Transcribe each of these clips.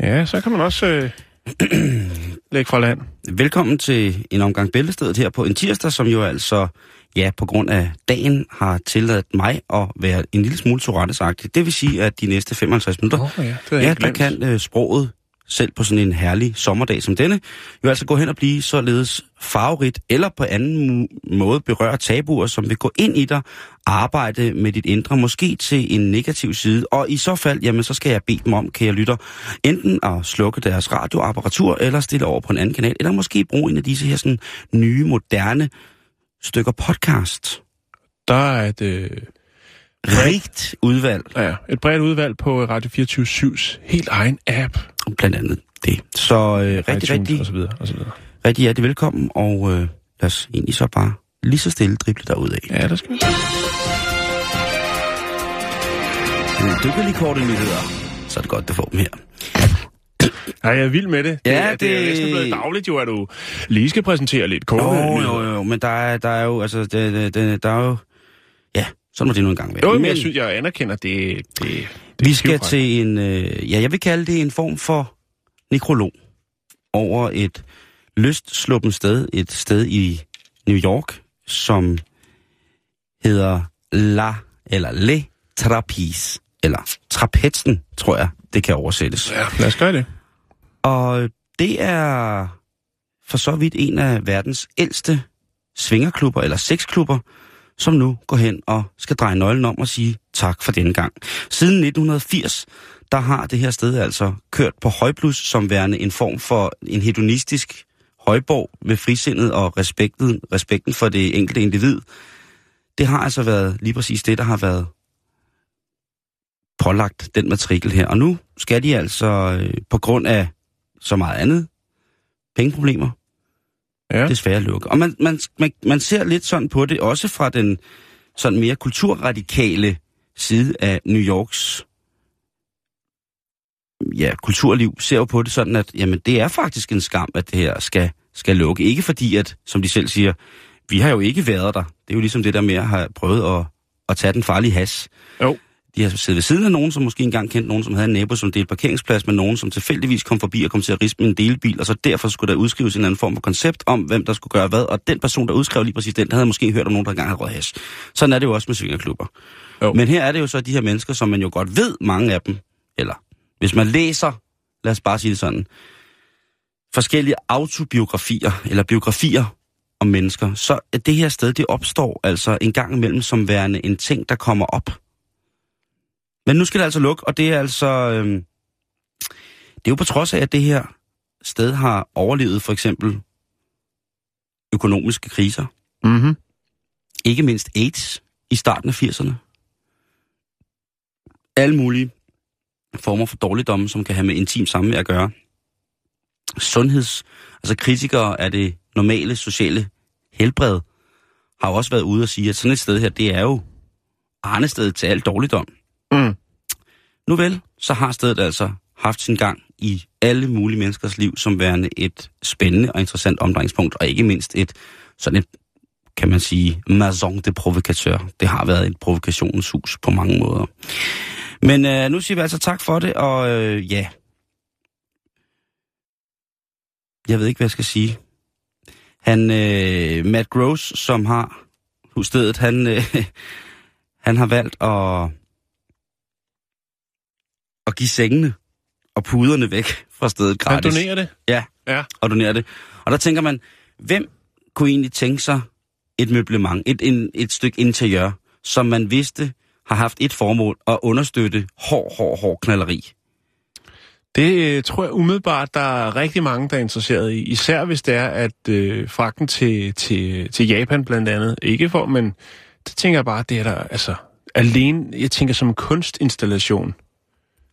Ja, så kan man også øh, lægge fra land. velkommen til en omgang Bæltestedet her på en tirsdag, som jo altså, ja, på grund af dagen har tilladt mig at være en lille smule torettesagtig. Det vil sige, at de næste 55 minutter, Åh, ja, det ja, der kan øh, sproget selv på sådan en herlig sommerdag som denne, jo altså gå hen og blive således farverigt, eller på anden måde berøre tabuer, som vil gå ind i dig, arbejde med dit indre, måske til en negativ side. Og i så fald, jamen så skal jeg bede dem om, kan jeg lytter, enten at slukke deres radioapparatur, eller stille over på en anden kanal, eller måske bruge en af disse her sådan nye, moderne stykker podcast. Der er et, øh, Rigt udvalg, ja, et bredt udvalg på Radio 24-7's helt egen app. Blandt andet det. Så øh, rigtig, iTunes rigtig, Og så videre, og så videre. rigtig hjertelig velkommen, og øh, lad os egentlig så bare lige så stille drible derudad. Ja, der skal vi. Du kan lige korte nyheder, så er det godt, du får dem her. Ja, jeg er vild med det. Ja, det, er- det er det- næsten blevet dagligt jo, at du lige skal præsentere lidt kort. Jo, jo, jo, men der er, der er jo, altså, det, det, det, der er jo, ja, sådan må det nu engang være. Jo, men men jeg synes, jeg anerkender, det, det, det vi skal til en, øh, ja, jeg vil kalde det en form for nekrolog over et løstsluppen sted, et sted i New York, som hedder La, eller Le Trapeze, eller Trapetsen, tror jeg, det kan oversættes. Ja, lad os gøre det. Og det er for så vidt en af verdens ældste svingerklubber, eller sexklubber, som nu går hen og skal dreje nøglen om og sige tak for denne gang. Siden 1980, der har det her sted altså kørt på højplus som værende en form for en hedonistisk højborg med frisindet og respekten, respekten for det enkelte individ. Det har altså været lige præcis det, der har været pålagt den matrikel her. Og nu skal de altså øh, på grund af så meget andet, pengeproblemer, Ja. desværre lukke. Og man, man, man, man ser lidt sådan på det, også fra den sådan mere kulturradikale side af New Yorks ja, kulturliv, ser jo på det sådan, at jamen, det er faktisk en skam, at det her skal, skal lukke. Ikke fordi, at, som de selv siger, vi har jo ikke været der. Det er jo ligesom det der med at have prøvet at, at tage den farlige has. Jo. De har siddet ved siden af nogen, som måske engang kendte nogen, som havde en nabo, som delte parkeringsplads med nogen, som tilfældigvis kom forbi og kom til at rispe en delbil, og så derfor skulle der udskrives en eller anden form for koncept om, hvem der skulle gøre hvad, og den person, der udskrev lige præcis den, der havde måske hørt om nogen, der engang havde røget hash. Sådan er det jo også med svingerklubber. Jo. Men her er det jo så de her mennesker, som man jo godt ved, mange af dem, eller hvis man læser, lad os bare sige det sådan, forskellige autobiografier, eller biografier om mennesker, så er det her sted, det opstår altså en gang imellem som værende en ting, der kommer op. Men nu skal det altså lukke, og det er altså... Øhm, det er jo på trods af, at det her sted har overlevet for eksempel økonomiske kriser. Mm-hmm. Ikke mindst AIDS i starten af 80'erne. Alle mulige former for dårligdomme, som kan have med intim samvær at gøre. Sundheds... Altså kritikere af det normale sociale helbred har jo også været ude og sige, at sådan et sted her, det er jo arnestedet til al dårligdom. Mm. Nu vel, så har stedet altså haft sin gang i alle mulige menneskers liv som værende et spændende og interessant omdrejningspunkt, og ikke mindst et sådan et, kan man sige, maison de provocateur. Det har været et provokationens hus på mange måder. Men øh, nu siger vi altså tak for det, og øh, ja, jeg ved ikke, hvad jeg skal sige. Han, øh, Matt Gross, som har stedet, han, øh, han har valgt at, at give sengene og puderne væk fra stedet Han gratis. donerer det. Ja, Ja. og donere det. Og der tænker man, hvem kunne egentlig tænke sig et møblement, et, en, et stykke interiør, som man vidste har haft et formål at understøtte hård, hård, hård knalleri? Det øh, tror jeg umiddelbart, der er rigtig mange, der er interesseret i. Især hvis det er, at øh, fragten til, til, til Japan blandt andet ikke får, men det tænker jeg bare, det er der altså alene, jeg tænker som en kunstinstallation.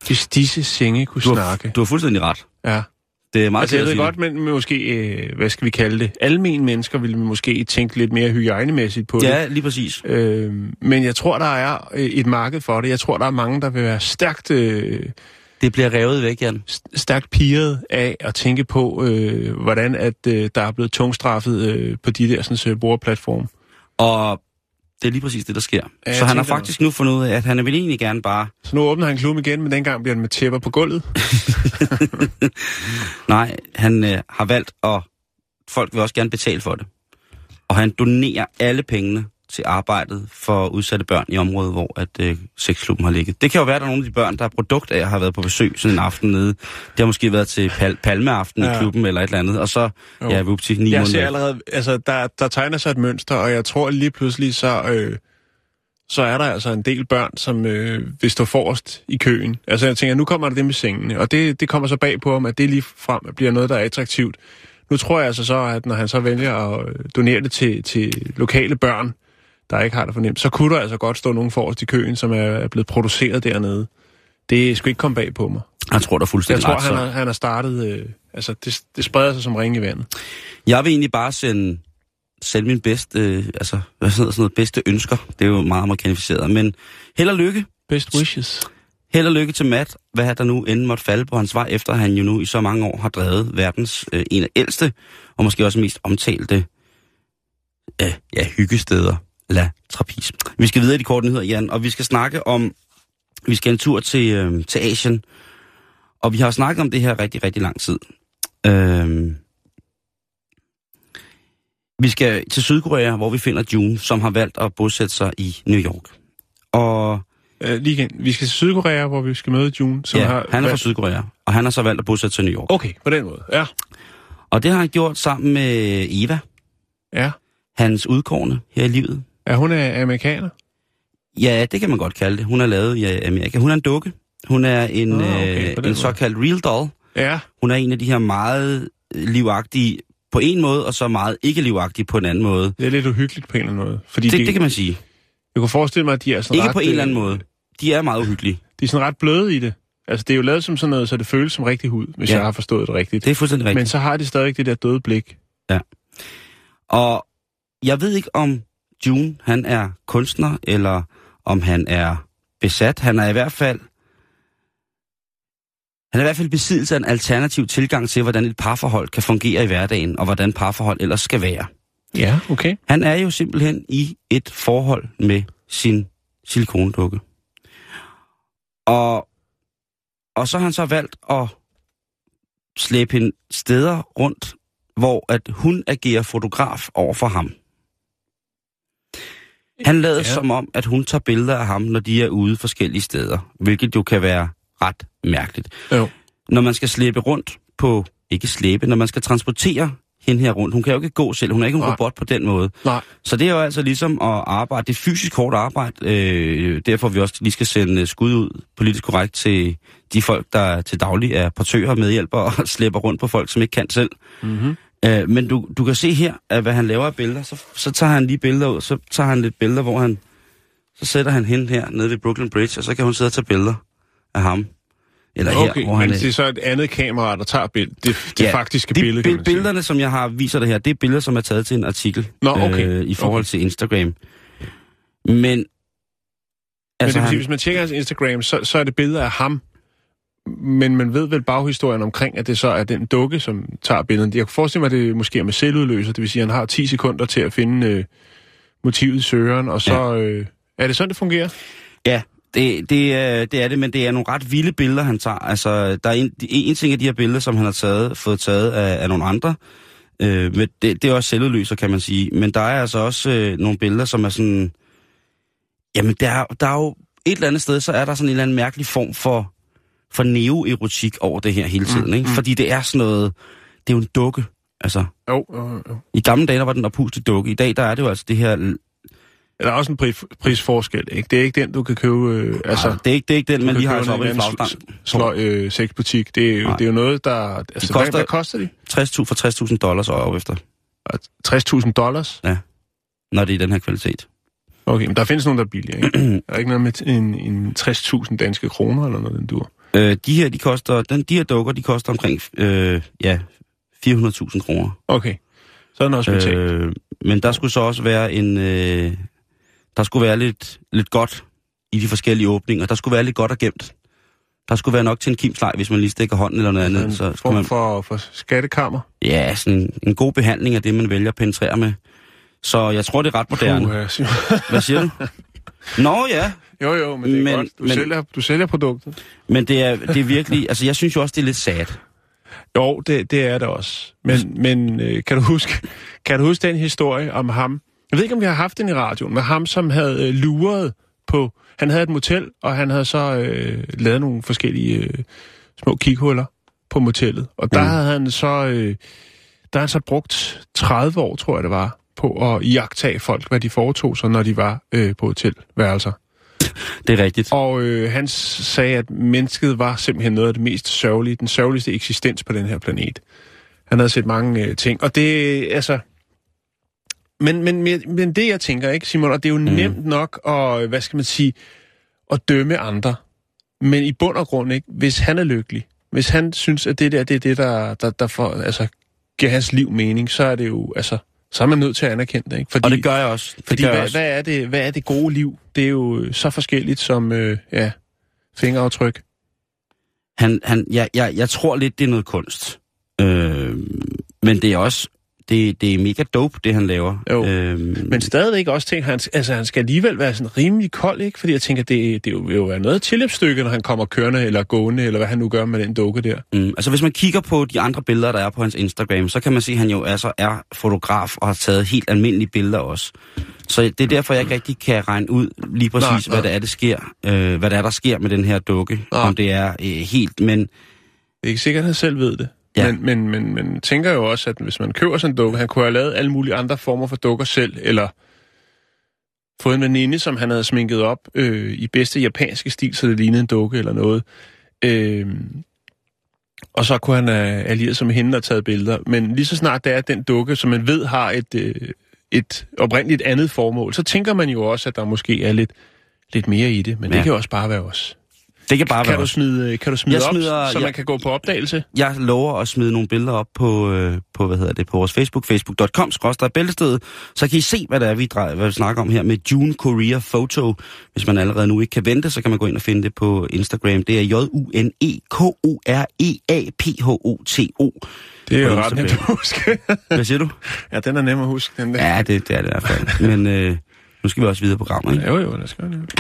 Hvis disse senge kunne Du har, snakke. du har fuldstændig ret. Ja. Det er meget Altså, jeg ved godt, men måske, øh, hvad skal vi kalde det? Almen mennesker ville måske tænke lidt mere hygiejnemæssigt på det. Ja, lige præcis. Øh, men jeg tror, der er øh, et marked for det. Jeg tror, der er mange, der vil være stærkt, øh, Det bliver revet væk, Jan. st- stærkt piret af at tænke på, øh, hvordan at øh, der er blevet tungstraffet øh, på de der sådan, øh, brugerplatforme. Og det er lige præcis det, der sker. Ja, så han har faktisk nu fundet ud af, at han vil egentlig gerne bare... Så nu åbner han klubben igen, men dengang bliver han med tæpper på gulvet. Nej, han øh, har valgt, at folk vil også gerne betale for det. Og han donerer alle pengene til arbejdet for udsatte børn i området, hvor at øh, sexklubben har ligget. Det kan jo være, at der er nogle af de børn, der er produkt af have været på besøg sådan en aften nede. Det har måske været til pal- palmeaften ja. I klubben eller et eller andet. Og så, Jo. ja, vi til ni Jeg måneder. ser allerede, altså der, der tegner sig et mønster, og jeg tror lige pludselig, så, øh, så er der altså en del børn, som øh, vil stå forrest i køen. Altså jeg tænker, nu kommer der det med sengene, og det, det kommer så bag på ham, at det lige frem bliver noget, der er attraktivt. Nu tror jeg altså så, at når han så vælger at øh, donere det til, til lokale børn, der ikke har det fornemt, så kunne der altså godt stå nogen forrest i køen, som er, blevet produceret dernede. Det skulle ikke komme bag på mig. Jeg tror, der er Jeg fuldstændig tror, han har, han har startet... Øh, altså, det, det spreder sig som ringe i vandet. Jeg vil egentlig bare sende, sende min bedste, øh, altså, hvad hedder sådan noget, bedste ønsker. Det er jo meget amerikanificeret. Men held og lykke. Best wishes. Held og lykke til Matt, hvad der nu end måtte falde på hans vej, efter han jo nu i så mange år har drevet verdens øh, en af ældste, og måske også mest omtalte øh, ja, hyggesteder, La Trapis. Vi skal videre i de korte nyheder, Jan, og vi skal snakke om, vi skal en tur til, øh, til Asien, og vi har snakket om det her rigtig, rigtig lang tid. Øh, vi skal til Sydkorea, hvor vi finder June, som har valgt at bosætte sig i New York. Og Uh, lige igen. Vi skal til Sydkorea, hvor vi skal møde June, som ja, har... han er fra Sydkorea, og han har så valgt at bosætte sig i New York. Okay, på den måde. Ja. Og det har han gjort sammen med Eva, Ja. hans udkårne her i livet. Ja, hun er amerikaner. Ja, det kan man godt kalde det. Hun er lavet i Amerika. Hun er en dukke. Hun er en, oh, okay, øh, en måde. såkaldt real doll. Ja. Hun er en af de her meget øh, livagtige på en måde, og så meget ikke livagtige på en anden måde. Det er lidt uhyggeligt på en eller anden måde. Fordi Det, de, det kan man sige. Jeg kunne forestille mig, at de er sådan Ikke ret... på en eller anden øh, måde. De er meget uhyggelige. De er sådan ret bløde i det. Altså, det er jo lavet som sådan noget, så det føles som rigtig hud, hvis Ja. ja. jeg har forstået det rigtigt. Det er fuldstændig rigtigt. Men så har de stadig det der døde blik. Og jeg ved ikke, om June han er kunstner, eller om han er besat. Han er i hvert fald han er i hvert fald besiddelse af en alternativ tilgang til, hvordan et parforhold kan fungere i hverdagen, og hvordan parforhold ellers skal være. Ja, okay. Han er jo simpelthen i et forhold med sin silikondukke. Og, og så har han så valgt at slæbe hende steder rundt, hvor at hun agerer fotograf over for ham. Han lader ja. Som om, at hun tager billeder af ham, når de er ude forskellige steder, hvilket jo kan være ret mærkeligt. Jo. Når man skal slæbe rundt på, ikke slæbe, når man skal transportere hende her rundt, hun kan jo ikke gå selv, hun er ikke en Nej. robot på den måde. Nej. Så det er jo altså ligesom at arbejde, det er fysisk hårdt arbejde, øh, derfor vi også lige skal sende skud ud politisk korrekt til de folk, der til daglig er portører og medhjælper og slæber rundt på folk, som ikke kan selv. Mm-hmm. Øh, men du, du kan se her, at hvad han laver af billeder, så, så tager han lige billeder ud, så tager han lidt billeder, hvor han, så sætter han hende her nede ved Brooklyn Bridge, og så kan hun sidde og tage billeder af ham. Eller her, Okay, hvor men han det er så et andet kamera, der tager bill- det, det Ja, faktiske de billede, kan bi- man sige. billederne, som jeg har viser dig her, det er billeder, som er taget til en artikel Nå, okay. øh, i forhold Okay. til Instagram. Men, Men altså, det vil sige, han, hvis man tjekker hans Instagram, så, så er det billeder af ham. Men man ved vel baghistorien omkring, at det så er den dukke, som tager billedet. Jeg kunne forestille mig, at det måske er med selvudløser. Det vil sige, at han har 10 sekunder til at finde øh, motivet i søgeren, og så... Ja. Øh, er det sådan, det fungerer? ja, det, det, er, det er det, men det er nogle ret vilde billeder, han tager. Altså, der er en, en ting af de her billeder, som han har taget, fået taget af, af nogle andre. Øh, men det, det er også selvudløser, kan man sige. Men der er altså også øh, nogle billeder, som er sådan... Jamen, der, er- der er jo et eller andet sted, så er der sådan en eller anden mærkelig form for, for neoerotik over det her hele tiden, Mm, ikke? mm. Fordi det er sådan noget... Det er jo en dukke, altså... Jo, jo, jo. I gamle dage, der var den opustet dukke. I dag, der er det jo altså det her Der er også en pris, prisforskel, ikke? Det er ikke den, du kan købe... Øh, altså, Altså, det, er ikke, det er ikke den, man lige har købe så op i flagstang. Sløj øh, sexbutik. Det er, jo, Nej. det er jo noget, der... Altså, koster- hvad, hvad koster de? 60.000 for 60.000 dollars og op efter, 60.000 dollars? når det er i den her kvalitet. Okay, men der findes nogen, der er billigere, ikke? Der er ikke noget med en, en 60.000 danske kroner eller noget, den dur. Øh, de her, de koster, den, de her dukker, de koster omkring, øh, ja, 400.000 kroner. Okay, så er den også betalt. Øh, men der skulle så også være en, øh, der skulle være lidt, lidt godt i de forskellige åbninger. Der skulle være lidt godt og gemt. Der skulle være nok til en kimsleg, hvis man lige stikker hånden eller noget andet. en Så form man, for, for skattekammer. ja, sådan en, god behandling af det, man vælger at penetrere med. Så jeg tror, det er ret moderne. Puh. Hvad siger du? Nå ja, jo, jo, men det er Men- godt. Du, men- sælger, du sælger produktet. men det er, det er virkelig, altså jeg synes jo også, det er lidt sad. Jo, det, det er det også. Men, men øh, kan, du huske, kan du huske den historie om ham? Jeg ved ikke, om vi har haft den i radioen, med ham, som havde øh, luret på... Han havde et motel, og han havde så øh, lavet nogle forskellige øh, små kighuller på motellet. Og der Mm. havde han så... Øh, der havde han så brugt 30 år, tror jeg det var, på at jagtage folk, hvad de foretog sig, når de var øh, på hotelværelser. Det er rigtigt. Og øh, han sagde, at mennesket var simpelthen noget af det mest sørgelige, den sørgeligste eksistens på den her planet. Han havde set mange øh, ting, og det, altså... Men, men, men, det, jeg tænker, ikke, Simon, og det er jo mm. nemt nok at, hvad skal man sige, at dømme andre. Men i bund og grund, ikke, hvis han er lykkelig, hvis han synes, at det der, det er det, der, der, der får, altså, giver hans liv mening, så er det jo, altså, så er man nødt til at anerkende det, ikke? Fordi, Og det gør jeg også. Det fordi gør jeg hvad, også. hvad, er det, hvad er det gode liv? Det er jo øh, så forskelligt som øh, ja, fingeraftryk. Han, han, jeg, jeg, jeg tror lidt, det er noget kunst. Øh, men det er også, det, det er mega dope, det han laver. Jo. Øh, Men stadigvæk også tænker han, altså han skal alligevel være sådan rimelig kold, ikke? Fordi jeg tænker, det, det vil jo være noget tilløbsstykke, når han kommer kørende eller gående, eller hvad han nu gør med den dukke der. Mm, altså hvis man kigger på de andre billeder, der er på hans Instagram, så kan man se, at han jo altså er fotograf og har taget helt almindelige billeder også. Så det er derfor, jeg ikke rigtig kan regne ud lige præcis, Nej, nej, hvad det er, det sker, øh, hvad det er, der sker med den her dukke. Nej. Om det er øh, helt, men Det er ikke sikkert, at han selv ved det. Ja. Men, men, men, men tænker jo også, at hvis man køber sådan en dukke, han kunne have lavet alle mulige andre former for dukker selv, eller fået en veninde, som han havde sminket op øh, i bedste japanske stil, så det lignede en dukke eller noget. Øh, og så kunne han have allieret sig med hende og taget billeder. Men lige så snart det er den dukke, som man ved har et, øh, et oprindeligt andet formål, så tænker man jo også, at der måske er lidt, lidt mere i det. Men. Ja. det kan jo også bare være os. Det kan bare Kan være du smide, kan du smide Jeg op, smider- så jeg- man kan gå på opdagelse? Jeg lover at smide nogle billeder op på, øh, på hvad hedder det, på vores Facebook, facebook.com, bæltestedet, så kan I se, hvad det er, vi, drejer, hvad vi snakker om her med June Korea Photo. Hvis man allerede nu ikke kan vente, så kan man gå ind og finde det på Instagram. Det er E J-U-N-E-K-O-R-E-A-P-H-O-T-O. Det er jo ret nemt at huske. Hvad siger du? ja, den er nem at huske, den der. Ja, det, det er det i hvert fald. Men øh, nu skal vi også videre på programmet, ikke? Jo, jo, det skal det.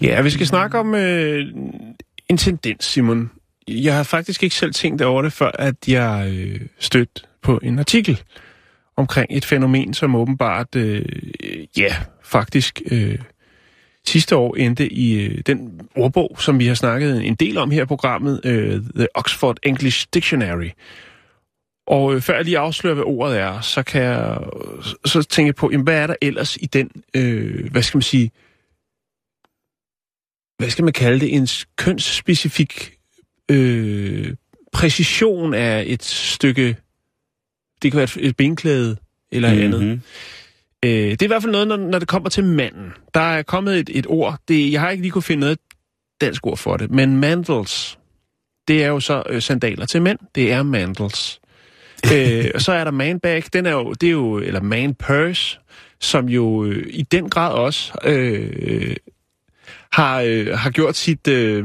Ja, vi skal snakke om øh, en tendens, Simon. Jeg har faktisk ikke selv tænkt over det, før at jeg øh, stødte på en artikel omkring et fænomen, som åbenbart, øh, ja, faktisk øh, sidste år endte i øh, den ordbog, som vi har snakket en del om her i programmet, øh, The Oxford English Dictionary. Og øh, før jeg lige afslører, hvad ordet er, så kan jeg øh, så tænke på, jamen, hvad er der ellers i den, øh, hvad skal man sige, hvad skal man kalde det, en kønsspecifik øh, præcision af et stykke, det kan være et, et benklæde eller mm-hmm. andet. Mhm. Øh, det er i hvert fald noget, når, når det kommer til manden. Der er kommet et, et ord, det, jeg har ikke lige kunne finde noget dansk ord for det, men mandals, det er jo så øh, sandaler til mænd, det er mandals. øh, og så er der manbag, den er jo, det er jo, eller man purse, som jo øh, i den grad også øh, har, øh, har gjort sit, øh,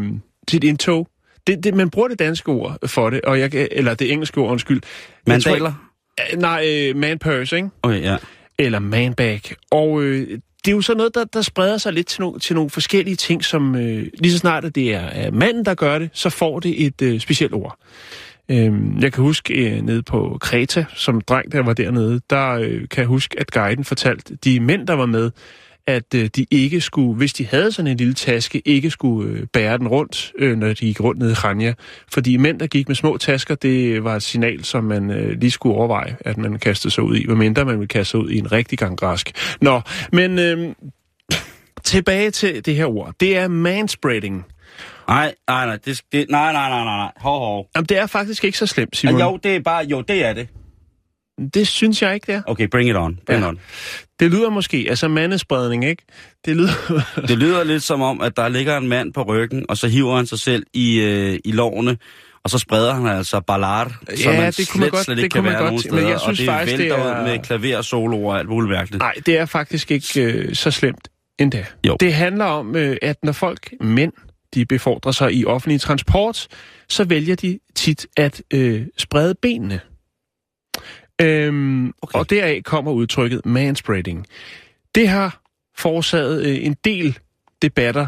sit indtog. Det, det, man bruger det danske ord for det, og jeg, eller det engelske ord, undskyld. Tror Mandaler? ikke- Øh, Nej, øh, man purse, ikke? Okay, ja. eller manbag. Og øh, det er jo så noget, der, der spreder sig lidt til, no, til nogle forskellige ting, som øh, lige så snart at det er, er manden, der gør det, så får det et øh, specielt ord. Øh, jeg kan huske øh, nede på Kreta, som dreng, der var dernede, der øh, kan jeg huske, at guiden fortalte de mænd, der var med, at øh, de ikke skulle, hvis de havde sådan en lille taske, ikke skulle øh, bære den rundt, øh, når de gik rundt ned i Ranja. Fordi mænd, der gik med små tasker, det var et signal, som man øh, lige skulle overveje, at man kastede sig ud i, medmindre man ville kaste sig ud i en rigtig gang græsk. Nå, men øh, tilbage til det her ord. Det er manspreading. Nej, nej, nej, det, det, nej, nej, nej, nej, nej, hov, hov. Jamen, det er faktisk ikke så slemt, Simon. Jo, det er bare, jo, det er det. Det synes jeg ikke, det er. Okay, bring it on, bring Ja. on. Det lyder måske, altså mandespredning, ikke? Det lyder... Det lyder lidt som om, at der ligger en mand på ryggen, og så hiver han sig selv i, øh, i lårene, og så spreder han altså ballard, som Ja, man det kunne man slet, godt- slet det ikke kan kunne man være godt nogen men steder, jeg synes og det faktisk, det vælter er- ud med klaver, solo og alt muligt mærkeligt. Nej, det er faktisk ikke øh, så slemt endda. Jo. Det handler om, øh, at når folk, mænd, de befordrer sig i offentlig transport, så vælger de tit at øh, sprede benene. Øhm, Okay. Og deraf kommer udtrykket manspreading. Det har forårsaget øh, en del debatter,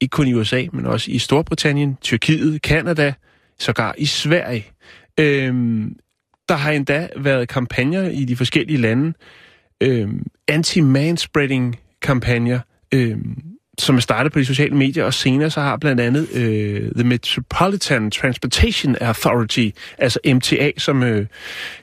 ikke kun i USA, men også i Storbritannien, Tyrkiet, Kanada, sågar i Sverige. Øhm, der har endda været kampagner i de forskellige lande, øhm, anti-manspreading-kampagner, øhm, som er startet på de sociale medier, og senere så har blandt andet øh, The Metropolitan Transportation Authority, altså MTA, som øh,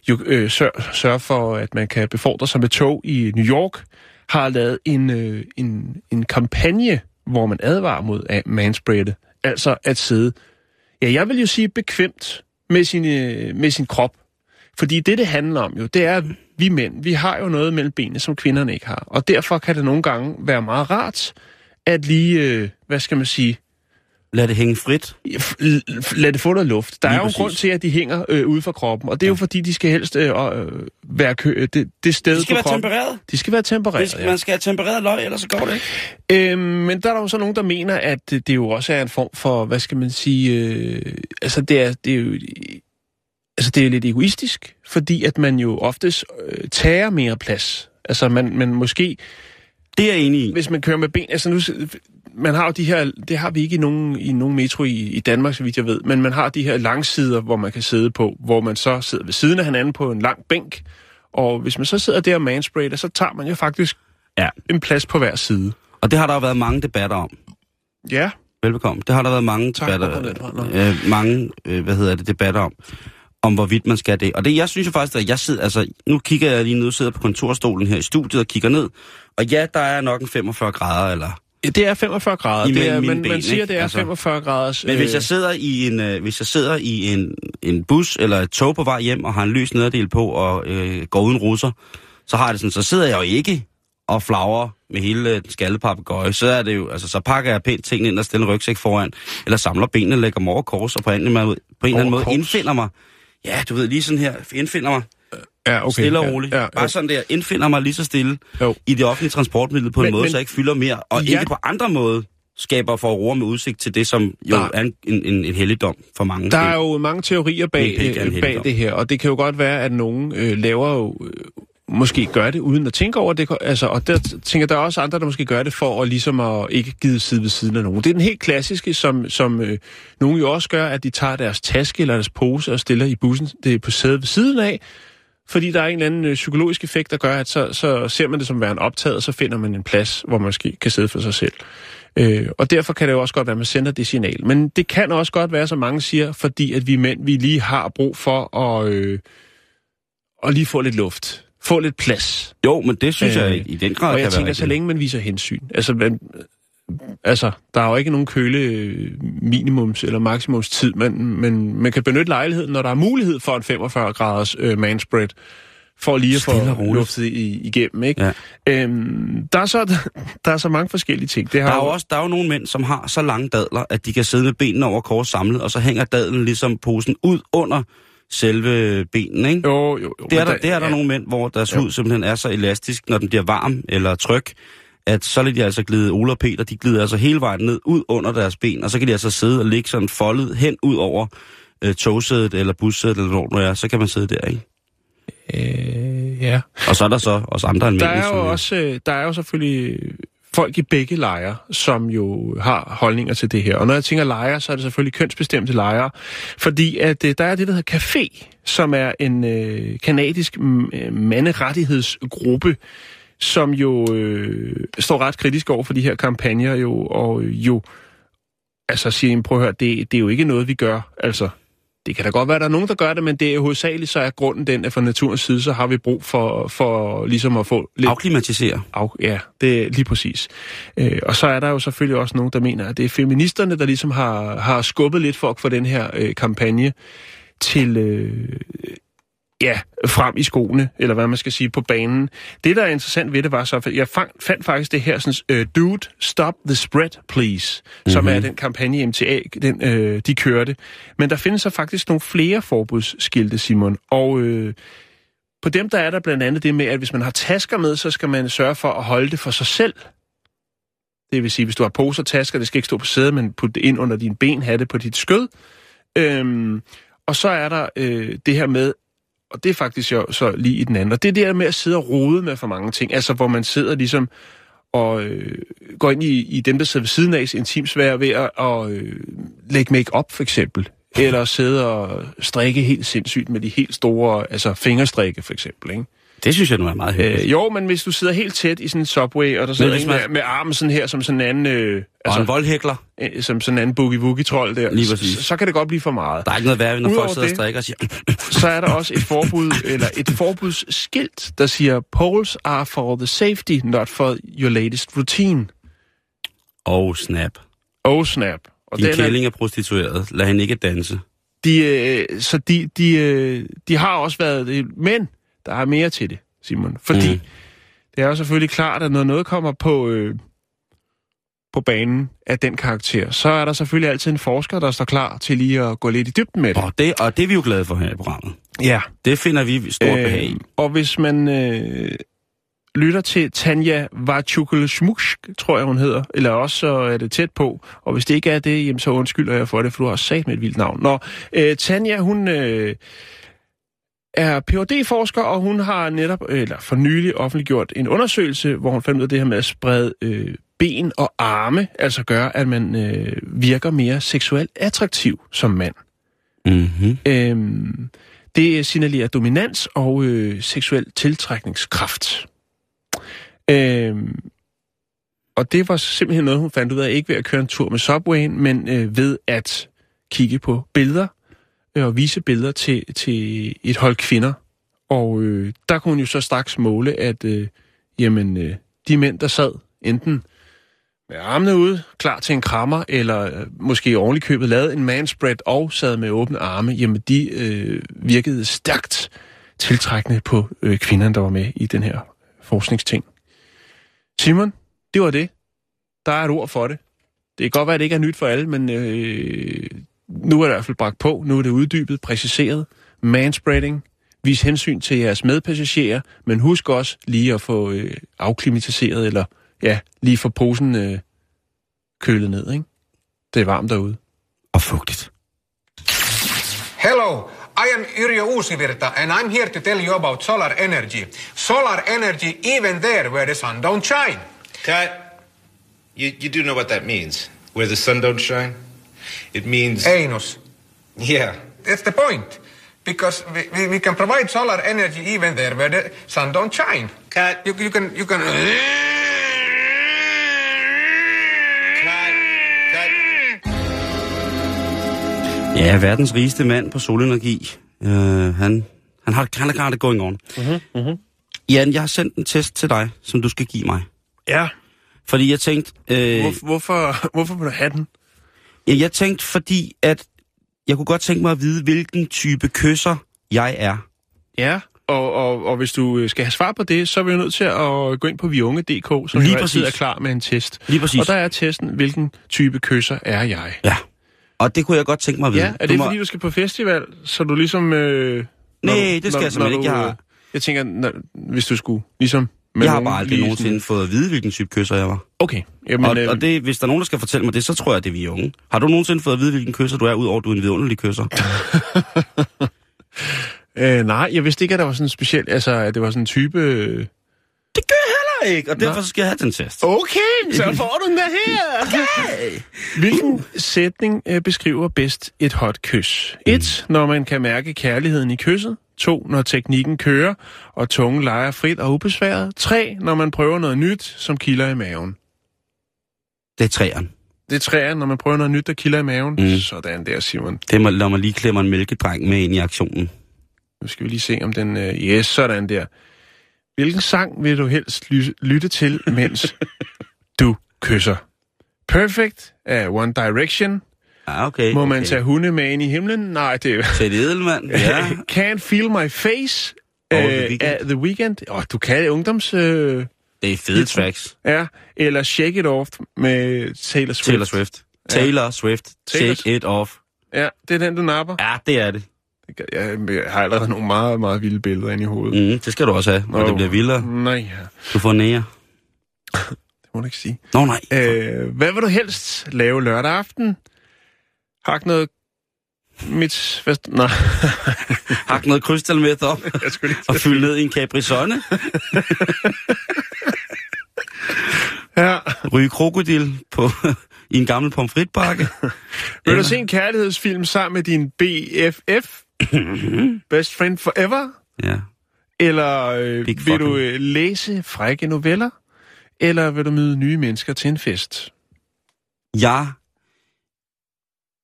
jo øh, sør- sørger for, at man kan befordre sig med tog i New York, har lavet en, øh, en, en kampagne, hvor man advarer mod at manspreade, altså at sidde, ja, jeg vil jo sige bekvemt med sin, øh, med sin krop. Fordi det, det handler om jo, det er, at vi mænd, vi har jo noget mellem benene, som kvinderne ikke har. Og derfor kan det nogle gange være meget rart, at lige, øh, hvad skal man sige, Lad det hænge frit. lad det få noget luft. Der Lige er jo en præcis. grund til, at de hænger øh, ude for kroppen, og det er jo fordi, de skal helst øh, øh, være kø- øh, det, det sted Det skal på være kroppen. tempereret. De skal være tempereret, skal, man skal have tempereret løg, ellers så går det ikke. Øhm, men der er der jo så nogen, der mener, at det, det jo også er en form for, hvad skal man sige, øh, altså det er, det er jo, altså det er lidt egoistisk, fordi at man jo oftest øh, tager mere plads. Altså man, man måske, Det er jeg enig i. hvis man kører med ben, altså nu, man har jo de her, det har vi ikke i nogen, i nogen metro i, i Danmark, så vidt jeg ved, men man har de her langsider, hvor man kan sidde på, hvor man så sidder ved siden af hinanden på en lang bænk, og hvis man så sidder der og mansprayer, så tager man jo faktisk Ja. en plads på hver side. Og det har der jo været mange debatter om. Ja, Velbekomme. Det har der været mange Tak, debatter, øh, mange, øh, hvad hedder det, debatter om, om hvorvidt man skal det. Og det, jeg synes jo faktisk, at jeg sidder, altså, nu kigger jeg lige ned, sidder på kontorstolen her i studiet og kigger ned, og ja, der er nok en 45 grader, eller... Ja, Det er 45 grader. Det er, man, ben, man siger, ikke? det er Altså. 45 graders... Men hvis øh, jeg sidder i en, øh, hvis jeg sidder i en, en bus eller et tog på vej hjem og har en lys nederdel på og øh, går uden russer, så har jeg det sådan, så sidder jeg jo ikke og flagrer med hele øh, den skaldede papegøje. Så er det jo, altså så pakker jeg pænt tingene ind og stiller rygsæk foran, eller samler benene, lægger dem over kors og på en, eller anden måde- på en eller anden måde indfinder mig. Ja, du ved, lige sådan her, indfinder mig ja, okay, stille og ja, roligt. Ja, Bare ja, sådan der, indfinder mig lige så stille Jo. i det offentlige transportmiddel på en Men- måde, men- så jeg ikke fylder mere, og Ja. ikke på andre måde skaber for roer med udsigt til det, som jo Nej. er en, en, en helligdom for mange. Der er jo mange teorier bag, øh, bag det her, og det kan jo godt være, at nogen øh, laver jo... Måske gør det uden at tænke over det. Altså, og der tænker der er også andre, der måske gør det for at ligesom at ikke give side ved siden af nogen. Det er den helt klassiske, som, som øh, nogen jo også gør, at de tager deres taske eller deres pose og stiller i bussen det er på sædet ved siden af, fordi der er en eller anden øh, psykologisk effekt, der gør, at så, så ser man det som værende optaget, og så finder man en plads, hvor man måske kan sidde for sig selv. Øh, og derfor kan det jo også godt være, at man sender det signal. Men det kan også godt være, som mange siger, fordi at vi mænd, vi lige har brug for at, øh, at lige få lidt luft. Få lidt plads. Jo, men det synes øh, jeg i, den grad Og kan jeg være tænker, så længe man viser hensyn. Altså, man, altså der er jo ikke nogen køle øh, minimums- eller maksimumstid, men, men man kan benytte lejligheden, når der er mulighed for en 45 graders øh, manspread, for lige at få luftet i, igennem. Ikke? Ja. Øhm, der, er så, der er så mange forskellige ting. Det har Der er jo også der er jo nogle mænd, som har så lange dadler, at de kan sidde med benene over kors samlet, og så hænger dadlen ligesom posen ud under selve benene, ikke? Jo, jo, jo. Det er der, det er der ja. nogle mænd, hvor deres Jo. hud simpelthen er så elastisk, når den bliver varm eller tryg, at så lader de altså glide, Ola og Peter, de glider altså hele vejen ned, ud under deres ben, og så kan de altså sidde og ligge sådan foldet hen ud over øh, togsædet eller bussædet, eller hvor det nu er, så kan man sidde der, ikke? Øh, ja. Og så er der så også andre end Der er jo også, øh, der er jo selvfølgelig folk i begge lejre, som jo har holdninger til det her. Og når jeg tænker lejre, så er det selvfølgelig kønsbestemte lejre, fordi at øh, der er det, der hedder Café, som er en øh, kanadisk mm, øh, manderettighedsgruppe, som jo øh, står ret kritisk over for de her kampagner jo, og jo altså siger, prøv at høre, det, det er jo ikke noget, vi gør. Altså, det kan da godt være, at der er nogen, der gør det, men det er hovedsageligt, så er grunden den, at fra naturens side, så har vi brug for, for ligesom at få lidt... Afklimatisere. Af, ja, det er lige præcis. Øh, og så er der jo selvfølgelig også nogen, der mener, at det er feministerne, der ligesom har, har skubbet lidt for få den her øh, kampagne til, øh, ja, frem i skoene, eller hvad man skal sige, på banen. Det, der er interessant ved det, var så, at jeg fandt faktisk det her, sådan, uh, Dude, Stop the Spread, Please, mm-hmm. som er mhm. den kampagne MTA, den, øh, de kørte. Men der findes så faktisk nogle flere forbudsskilte, Simon, og... Øh, på dem der er der blandt andet det med, at hvis man har tasker med, så skal man sørge for at holde det for sig selv. Det vil sige, hvis du har poser og tasker, det skal ikke stå på sædet, men putte det ind under dine ben, have det på dit skød. Øhm, og så er der øh, det her med, og det er faktisk jo så lige i den anden. Og det er det der med at sidde og rode med for mange ting. Altså, hvor man sidder ligesom og øh, går ind i, i dem, der sidder ved siden af intimsvær ved at og, øh, lægge make-up, for eksempel. Eller sidde og strikke helt sindssygt med de helt store, altså fingerstrikke, for eksempel, ikke? Det synes jeg nu er meget hyggeligt. Øh, jo, men hvis du sidder helt tæt i sådan en subway, og der sidder en man... med, med armen sådan her, som sådan en anden... Øh, altså, en voldhækler. Øh, som sådan en anden boogie-woogie-trold der. Lige præcis. Så, så kan det godt blive for meget. Der er ikke noget værre, når folk sidder det, og strikker og siger... så er der også et forbud, eller et forbudsskilt, der siger, Poles are for the safety, not for your latest routine. Oh, snap. Oh, snap. Og Din kælling er prostitueret. Lad hende ikke danse. De, øh, så de, de, øh, de har også været... Men der er mere til det, Simon. Fordi mm. det er jo selvfølgelig klart, at når noget kommer på, øh, på banen af den karakter, så er der selvfølgelig altid en forsker, der står klar til lige at gå lidt i dybden med det. Og det, og det er vi jo glade for her i programmet. Ja. Det finder vi stort øh, behag i. Og hvis man øh, lytter til Tanja Varchukel-Schmusk, tror jeg hun hedder, eller også så er det tæt på, og hvis det ikke er det, jamen, så undskylder jeg for det, for du har sagt med et vildt navn. Nå, øh, Tanja, hun... Øh, er phd forsker og hun har netop, eller for nylig offentliggjort en undersøgelse, hvor hun fandt ud af det her med at sprede øh, ben og arme, altså gør, at man øh, virker mere seksuelt attraktiv som mand. Mm-hmm. Øhm, det signalerer dominans og øh, seksuel tiltrækningskraft. Øhm, og det var simpelthen noget, hun fandt ud af, ikke ved at køre en tur med Subwayen, men øh, ved at kigge på billeder Øh, og vise billeder til, til et hold kvinder. Og øh, der kunne hun jo så straks måle, at øh, jamen, øh, de mænd, der sad enten med armene ude, klar til en krammer, eller øh, måske ordentligt købet lavet en manspread og sad med åbne arme, jamen de øh, virkede stærkt tiltrækkende på øh, kvinderne, der var med i den her forskningsting. Simon, det var det. Der er et ord for det. Det kan godt være, at det ikke er nyt for alle, men øh, nu er det i hvert fald bragt på, nu er det uddybet, præciseret. Manspreading. Vis hensyn til jeres medpassagerer, men husk også lige at få øh, afklimatiseret, eller ja, lige få posen øh, kølet ned, ikke? Det er varmt derude. Og fugtigt. Hello, I am Yrjö Uusivirta, and I'm here to tell you about solar energy. Solar energy even there where the sun don't shine. Cut. You, you do know what that means, where the sun don't shine? It means... Anus. Yeah. That's the point. Because we, we, we, can provide solar energy even there where the sun don't shine. Cut. You, you can... You can Ja, verdens rigeste mand på solenergi. Uh, han, han har han har det going on. Mm-hmm, mm-hmm. Jan, jeg har sendt en test til dig, som du skal give mig. Ja. Fordi jeg tænkte... Øh, Hvor, hvorfor, hvorfor vil du have den? Ja, jeg tænkte, fordi at jeg kunne godt tænke mig at vide, hvilken type kysser jeg er. Ja, og, og, og hvis du øh, skal have svar på det, så er vi nødt til at gå ind på viunge.dk, som Lige præcis. er klar med en test. Lige præcis. Og der er testen, hvilken type kysser er jeg. Ja, og det kunne jeg godt tænke mig at vide. Ja, er det må... fordi, du skal på festival, så du ligesom... Øh, Nej, det skal når, jeg simpelthen ikke. Jeg, har... jeg tænker, når, hvis du skulle ligesom men jeg har bare aldrig nogensinde fået at vide, hvilken type kysser jeg var. Okay. Jamen, og, øh... og det, hvis der er nogen, der skal fortælle mig det, så tror jeg, det er vi unge. Har du nogensinde fået at vide, hvilken kysser du er, udover at du er en vidunderlig kysser? øh, nej, jeg vidste ikke, at der var sådan en speciel, altså, at det var sådan en type... Det gør jeg heller ikke, og derfor så skal jeg have den test. Okay, så får du den der her. Okay. Hvilken sætning øh, beskriver bedst et hot kys? 1. Mm. Når man kan mærke kærligheden i kysset. 2. Når teknikken kører, og tungen leger frit og ubesværet. 3. Når man prøver noget nyt, som kilder i maven. Det er træeren. Det er træerne, når man prøver noget nyt, der kilder i maven. Mm. Sådan der, Simon. Det er, når man lige klemmer en mælkedreng med ind i aktionen. Nu skal vi lige se, om den... Uh, yes, sådan der. Hvilken sang vil du helst ly- lytte til, mens du kysser? Perfect af One Direction. Ja, okay. Må man okay. tage hunde med ind i himlen? Nej, det er Til Edelmann, ja. Can't Feel My Face Og øh, The Weeknd. af The Weeknd. Åh, du kan ungdoms... Øh, Det er fede tracks. ja, eller Shake It Off med Taylor Swift. Taylor Swift. Taylor Swift. Taylor Take it off. Ja, det er den, du napper. Ja, det er det. Jeg, har allerede nogle meget, meget vilde billeder inde i hovedet. Mm, det skal du også have, når Åh. det bliver vildere. Nej, ja. Du får nære. det må du ikke sige. Nå nej. Øh, hvad vil du helst lave lørdag aften? Hak noget... Mit... Hvad... Nej, Hak noget krystalmæt op jeg og fyld ned i en Capri-Sonne. Ja. Ryge krokodil på, i en gammel pomfritbakke. Vil du se en kærlighedsfilm sammen med din BFF? Best Friend Forever? Ja. Eller øh, Big vil du fucking- øh, læse frække noveller? Eller vil du møde nye mennesker til en fest? Jeg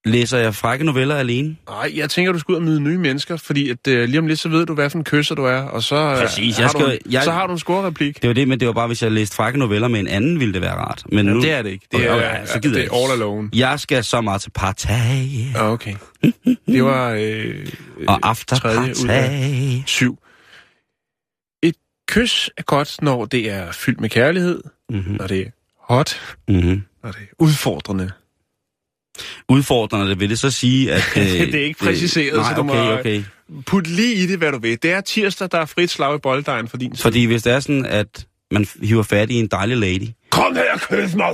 læser jeg frække noveller alene. Nej, jeg tænker, du skal ud og møde nye mennesker, fordi at, øh, lige om lidt, så ved du, hvad for en kysser du er, og så, øh, Præcis, har, jeg du, skal- en- jeg- så har du en scorereplik. Det var det, men det var bare, hvis jeg læste frække noveller med en anden, ville det være rart. Men nu, Det er det ikke. Det er, Okay, okay, så gider det er all alone. Jeg skal så meget til partag Okay. Det var øh, og after tredje ud af syv. Et kys er godt, når det er fyldt med kærlighed, Mm-hmm. når det er hot, Mm-hmm. når det er udfordrende. Udfordrende det vil det så sige, at... Øh, Det er ikke præciseret, nej, så du må- okay, okay. Put lige i det, hvad du vil. Det er tirsdag, der er frit slag i bolddejen for din side. Fordi hvis det er sådan, at man hiver fat i en dejlig lady, Kom her, kys mig!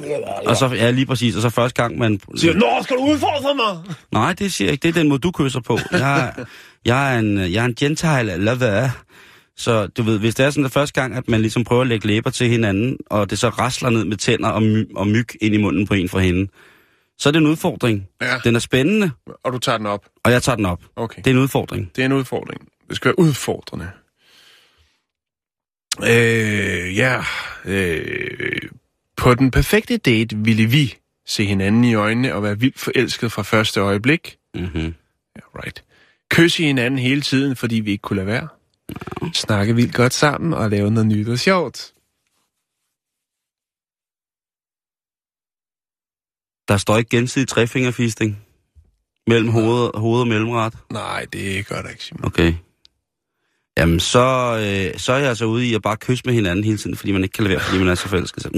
og så ja, lige præcis, og så første gang man... Siger, Nå, skal du udfordre mig? Nej, det siger jeg ikke. Det er den måde, du kysser på. Jeg, jeg, er, en, jeg er en gentile lover. Så du ved, hvis det er sådan at første gang, at man ligesom prøver at lægge læber til hinanden, og det så rasler ned med tænder og, my, og myg ind i munden på en fra hende, så er det en udfordring. Ja. Den er spændende, Og du tager den op. og jeg tager den op. Okay. Det er en udfordring. Det er en udfordring. Det skal være udfordrende. Øh, ja. Øh, på den perfekte date ville vi se hinanden i øjnene og være vildt forelsket fra første øjeblik. Mm-hmm. Ja, right. Kysse hinanden hele tiden, fordi vi ikke kunne lade være. Snakke vildt godt sammen og lave noget nyt og sjovt. Der står ikke gensidig trefingerfisting mellem hoved, hoved og mellemret. Nej, det gør der ikke, Simon. Okay. Jamen, så, øh, så er jeg altså ude i at bare kysse med hinanden hele tiden, fordi man ikke kan lade være, fordi man er så forelsket. Så.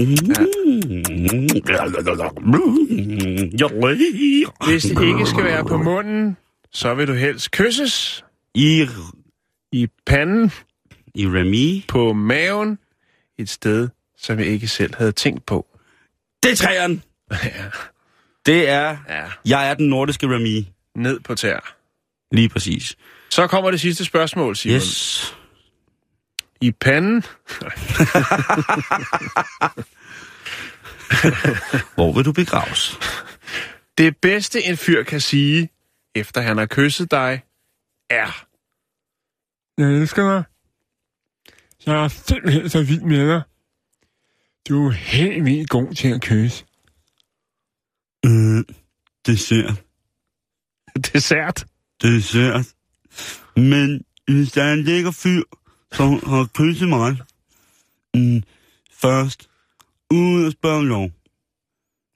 Hvis det ikke skal være på munden, så vil du helst kysses I, i panden, I Remy. på maven, et sted, som jeg ikke selv havde tænkt på. Det er træeren! Ja. Det er, ja. jeg er den nordiske Remy. Ned på tær. Lige præcis. Så kommer det sidste spørgsmål, Simon. Yes. I panden, Hvor vil du begraves? det bedste en fyr kan sige, efter han har kysset dig, er... Jeg elsker dig. Jeg er simpelthen så vild med dig. Du er helt vildt god til at kysse. Øh, dessert. Dessert. Dessert. Men hvis der er en lækker fyr, som har kysset mig, mm, først, uden at spørge om lov.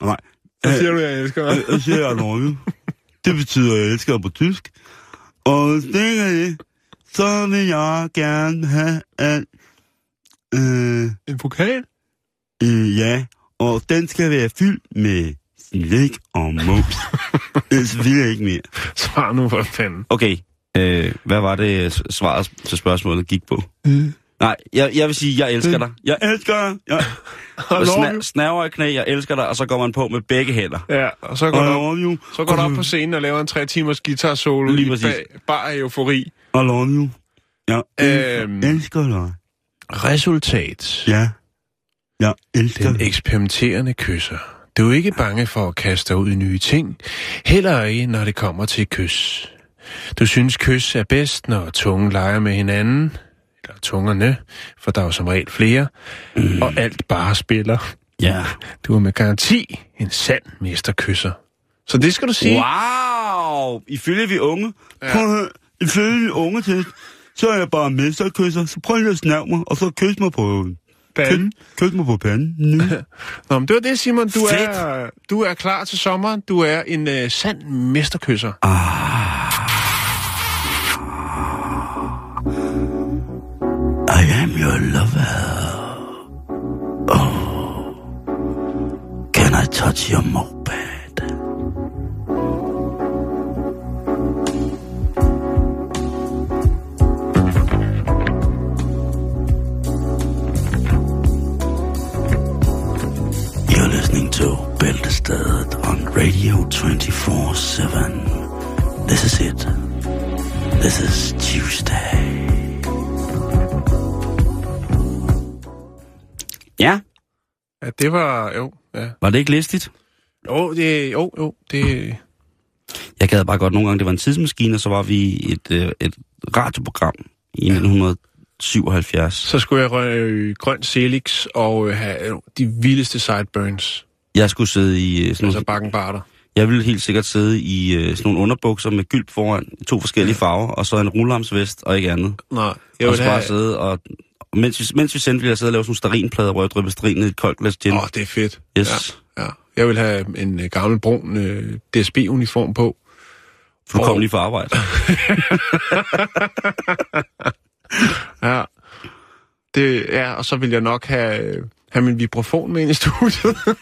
Nej. Så siger du, jeg elsker dig. Jeg siger, jeg you. Det betyder, at jeg elsker dig på tysk. Og hvis det ikke er det, så vil jeg gerne have, at... Øh, En pokal? øh, ja, og den skal være fyldt med slik og mus. Ellers vil jeg ikke mere. Svar nu for fanden. Okay, øh, hvad var det, svaret til spørgsmålet gik på? Mm. Nej, jeg, jeg vil sige, jeg elsker dig. Jeg elsker dig. Jeg, sna, snaver i knæ, jeg elsker dig, og så går man på med begge hænder. Ja, og så går, I du op, så går du op på scenen og laver en tre timers guitar solo Lige i præcis. bag, bare eufori. I love you. Jeg elsker, Øhm. elsker dig. Resultat. Ja. Jeg elsker Den eksperimenterende kysser. Du er ikke bange for at kaste dig ud i nye ting. Heller ikke, når det kommer til kys. Du synes, kys er bedst, når tungen leger med hinanden. Eller tungerne, for der er jo som regel flere. Mm. Og alt bare spiller. Ja. Du er med garanti en sand mesterkysser. Så det skal du sige. Wow! Ifølge vi unge, ja. prøv at høre, ifølge vi unge til, så er jeg bare mesterkysser. Så prøv lige at snæve mig, og så kys mig på Panden. Kys mig på panden. Nu. Nå, men det var det, Simon. Du Fedt. er, du er klar til sommeren. Du er en uh, sand mesterkysser. I am your lover. Oh. Can I touch your moped? You're listening to Bæltestedet on Radio 24-7. This is it. This is Tuesday. Ja, Ja, det var... Jo, ja. var det ikke listigt? Jo, det, jo, jo, det... Jeg gad bare godt nogle gange, det var en tidsmaskine, og så var vi i et, øh, et radioprogram i 1977. Så skulle jeg røge grøn Celix og øh, have øh, de vildeste sideburns. Jeg skulle sidde i øh, sådan Altså bakken barter. jeg ville helt sikkert sidde i øh, sådan nogle underbukser med gylp foran, to forskellige farver, og så en rullarmsvest og ikke andet. Nej, jeg og så bare have... sidde og... og Mens vi, mens vi sendte, ville jeg sidde og lave sådan nogle starinplader, hvor jeg dryppede sterin i et koldt glas gin. Åh, oh, det er fedt. yes. Ja, ja. Jeg vil have en øh, gammel brun øh, DSB-uniform på. For du kom Og- lige fra arbejde. Ja. Det, ja, og så vil jeg nok have, øh, have min vibrafon med ind i studiet.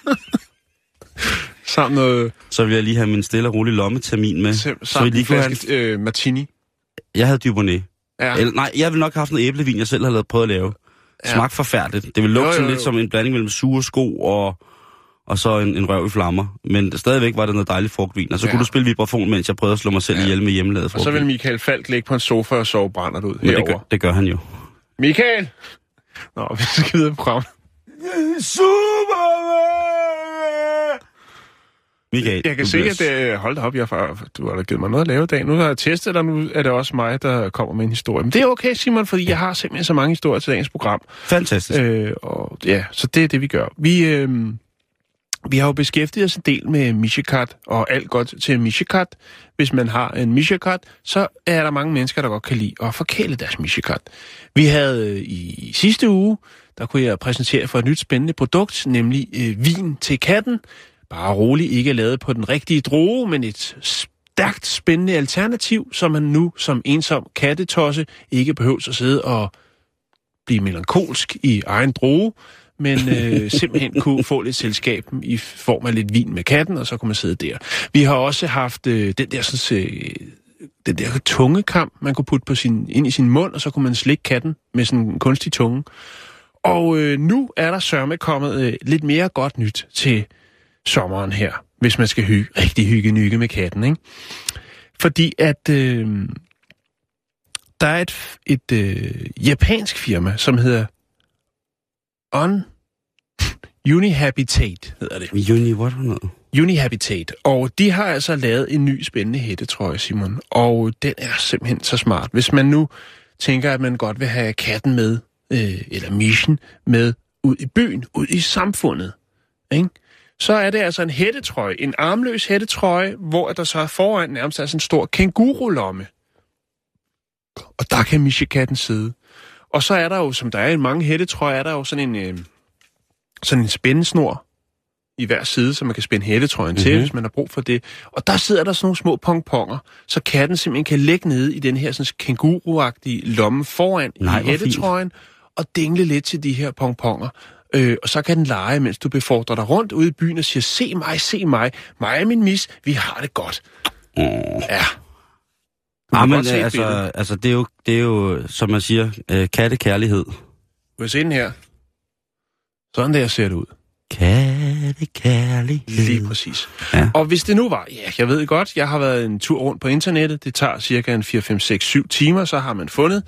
Sammen noget... Så ville jeg lige have min stille og rolig lommetermin med. Sim, så vi lige have... flaske øh, martini. Jeg havde Dubonnet. Ja. Eller, nej, jeg ville nok have haft noget æblevin, jeg selv havde lavet, prøvet at lave. Ja. Smagt forfærdeligt. Det ville lugte Jo, jo, sådan lidt jo. som en blanding mellem sure sko og, og så en, en røv i flammer. Men stadigvæk var det noget dejligt frugtvin. Og så Ja. kunne du spille vibrafon, mens jeg prøvede at slå mig selv Ja. ihjel med hjemmelavet Og frugtvin. så vil Michael Falk ligge på en sofa og sove brændert ud Men det herovre. gør, det gør han jo. Michael! Nå, vi skal videre på programmet. Michael, Jeg kan se, bliver at det, hold da op, jeg, du har da givet mig noget at lave i dag. Nu har jeg testet dig, nu er det også mig, der kommer med en historie. Men det er okay, Simon, fordi jeg har simpelthen så mange historier til dagens program. Fantastisk. Øh, og ja, så det er det, vi gør. Vi, øh, vi har jo beskæftiget os en del med Mishikat, og alt godt til Mishikat. Hvis man har en Mishikat, så er der mange mennesker, der godt kan lide at forkæle deres Mishikat. Vi havde øh, i sidste uge, der kunne jeg præsentere for et nyt spændende produkt, nemlig øh, vin til katten. Bare rolig, ikke lavet på den rigtige droge, men et stærkt spændende alternativ, som man nu som ensom kattetosse ikke behøver at sidde og blive melankolsk i egen droge, men øh, simpelthen kunne få lidt selskab i form af lidt vin med katten, og så kunne man sidde der. Vi har også haft øh, den der sådan, øh, den der tungekam, man kunne putte på sin, ind i sin mund, og så kunne man slikke katten med sådan en kunstig tunge. Og øh, nu er der sørme kommet øh, lidt mere godt nyt til sommeren her, hvis man skal hygge, rigtig hygge nykke med katten, ikke? Fordi at øh, der er et, et øh, japansk firma, som hedder On Unihabitat, hedder det. Juni, what var noget? Unihabitat. Og de har altså lavet en ny spændende hættetrøje, Simon. Og den er simpelthen så smart. Hvis man nu tænker, at man godt vil have katten med, øh, eller mission med ud i byen, ud i samfundet, ikke? så er det altså en hættetrøje, en armløs hættetrøje, hvor der så er foran nærmest sådan en stor kængurulomme. Og der kan Michikatten sidde. Og så er der jo, som der er i mange hættetrøjer, er der jo sådan en, øh, sådan en spændesnor i hver side, så man kan spænde hættetrøjen mm-hmm. til, Mhm. hvis man har brug for det. Og der sidder der sådan nogle små pongponger, så katten simpelthen kan lægge nede i den her sådan kænguruagtige lomme foran Nej, i hvor fint. Og dingle lidt til de her pongponger. Øh, og så kan den lege, mens du befordrer dig rundt ude i byen og siger, se mig, se mig, mig og min mis, vi har det godt. Mm. Ja. Kan men altså, billede. altså det, er jo, det er jo, som man siger, øh, kattekærlighed. Vil se den her? Sådan der ser det ud. Kattekærlighed. Lige præcis. Ja. Og hvis det nu var, ja, jeg ved godt, jeg har været en tur rundt på internettet, det tager cirka en 4, 5, 6, 7 timer, så har man fundet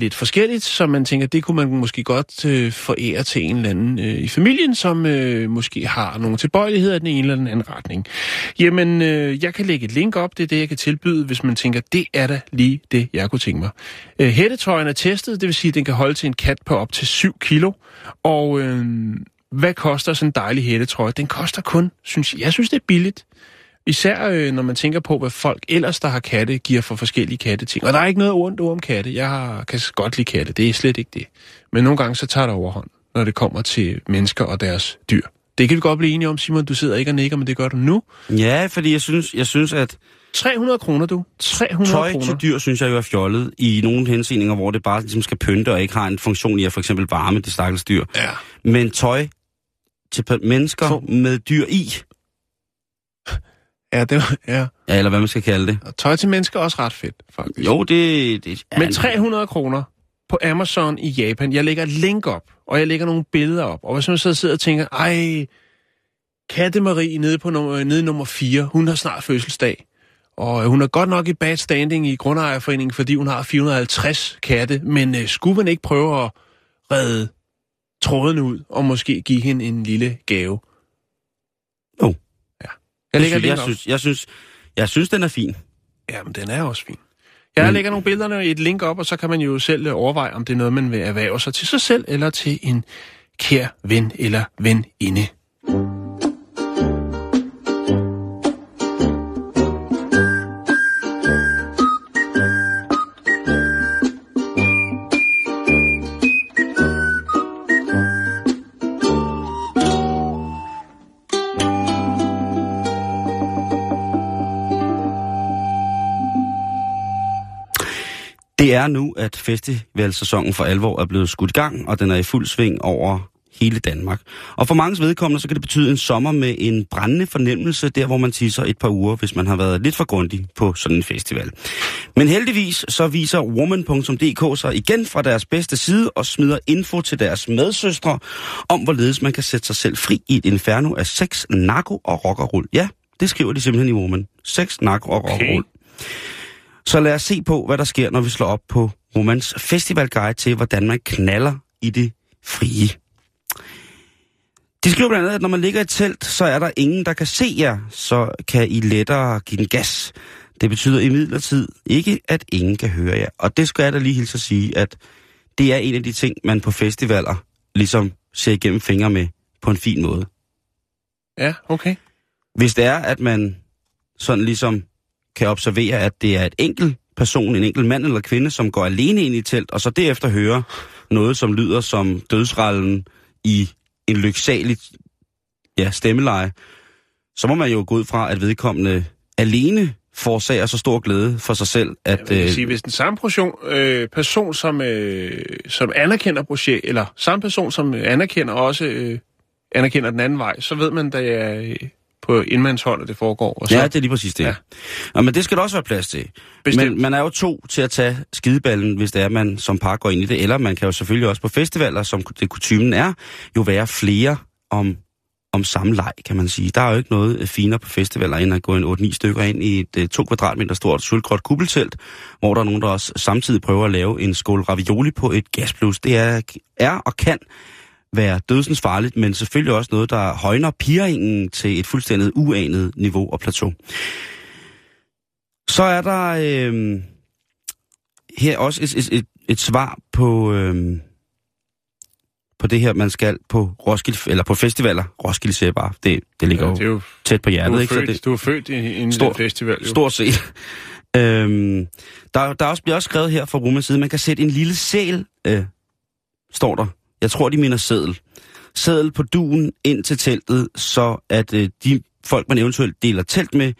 lidt forskelligt, så man tænker, det kunne man måske godt øh, forære til en eller anden øh, i familien, som øh, måske har nogle tilbøjeligheder i den ene eller den anden retning. Jamen, øh, jeg kan lægge et link op, det er det, jeg kan tilbyde, hvis man tænker, det er da lige det, jeg kunne tænke mig. Øh, hættetrøjen er testet, det vil sige, at den kan holde til en kat på op til 7 kilo, og øh, hvad koster sådan en dejlig hættetrøje? Den koster kun, synes jeg, jeg synes, det er billigt. Især øh, når man tænker på, hvad folk ellers, der har katte, giver for forskellige katteting. Og der er ikke noget ondt om katte. Jeg har, kan godt lide katte. Det er slet ikke det. Men nogle gange så tager det overhånd, når det kommer til mennesker og deres dyr. Det kan vi godt blive enige om, Simon. Du sidder ikke og nikker, men det gør du nu. Ja, fordi jeg synes, jeg synes at 300 kroner, du. 300 tøj kroner. til dyr, synes jeg jo er fjollet i nogle henseninger, hvor det bare ligesom skal pynte og ikke har en funktion i at for eksempel varme det stakkels dyr. Ja. Men tøj til mennesker For- med dyr i, Ja, det var, ja. ja, eller hvad man skal kalde det. Og tøj til mennesker er også ret fedt, faktisk. Jo, det... det ja, Men 300 kroner på Amazon i Japan. Jeg lægger et link op, og jeg lægger nogle billeder op. Og hvis man så sidder og tænker, ej, Katte Marie nede, på nummer, nede i nummer 4, hun har snart fødselsdag. Og øh, hun er godt nok i bad standing i Grundejerforeningen, fordi hun har 450 katte. Men øh, skulle man ikke prøve at redde tråden ud, og måske give hende en lille gave? Jeg lægger synes, jeg, synes, jeg, synes, jeg synes, den er fin. Jamen, den er også fin. Jeg Men- lægger nogle billeder i et link op, og så kan man jo selv øh, overveje, om det er noget, man vil erhverve sig til sig selv, eller til en kær ven eller veninde. Det er nu, at festivalsæsonen for alvor er blevet skudt i gang, og den er i fuld sving over hele Danmark. Og for mange vedkommende, så kan det betyde en sommer med en brændende fornemmelse, der hvor man tisser et par uger, hvis man har været lidt for grundig på sådan en festival. Men heldigvis så viser woman.dk sig igen fra deres bedste side og smider info til deres medsøstre om, hvorledes man kan sætte sig selv fri i et inferno af sex, narko og rock og roll. Ja, det skriver de simpelthen i Woman. Sex, narko og rock og roll. Så lad os se på, hvad der sker, når vi slår op på Romans festivalguide til, hvordan man knaller i det frie. De skriver blandt andet, at når man ligger i telt, så er der ingen, der kan se jer, så kan I lettere give den gas. Det betyder imidlertid ikke, at ingen kan høre jer. Og det skal jeg da lige hilse at sige, at det er en af de ting, man på festivaler ligesom ser igennem fingre med på en fin måde. Ja, okay. Hvis det er, at man sådan ligesom kan observere, at det er et enkelt person, en enkelt mand eller kvinde, som går alene ind i telt, og så derefter hører noget, som lyder som dødsrallen i en lyksalig ja, stemmeleje, så må man jo gå ud fra, at vedkommende alene forårsager så stor glæde for sig selv, at... Vil øh, sige, hvis den samme person, øh, person som, øh, som anerkender projekt, eller samme person, som anerkender også øh, anerkender den anden vej, så ved man, det er øh, på indmandshold, at det foregår. Og så, Ja, det er lige præcis det. Ja. Nå, men det skal der også være plads til. Bestemt. Men man er jo to til at tage skideballen, hvis det er, man som par går ind i det. Eller man kan jo selvfølgelig også på festivaler, som det kutumen er, jo være flere om, om samme leg, kan man sige. Der er jo ikke noget øh, finere på festivaler, end at gå en 8-9 stykker ind i et øh, to kvadratmeter stort sølvgråt kuppeltelt, hvor der er nogen, der også samtidig prøver at lave en skål ravioli på et gasplus. Det er, er og kan være dødsens farligt, men selvfølgelig også noget, der højner piringen til et fuldstændig uanet niveau og plateau. Så er der øh, her også et, et, et, et svar på, øh, på det her, man skal på Roskilde, eller på festivaler. Roskilde siger bare, det, det ligger ja, det jo jo, tæt på du, hjertet. er ikke? Så født, det, du er født i, i en Stor- festival. Jo. Stort set. øhm, der, der er også, bliver også skrevet her fra Rumans side, man kan sætte en lille sæl, øh, står der. Jeg tror, de mener sædel. Sædel på duen ind til teltet, så at øh, de folk, man eventuelt deler telt med,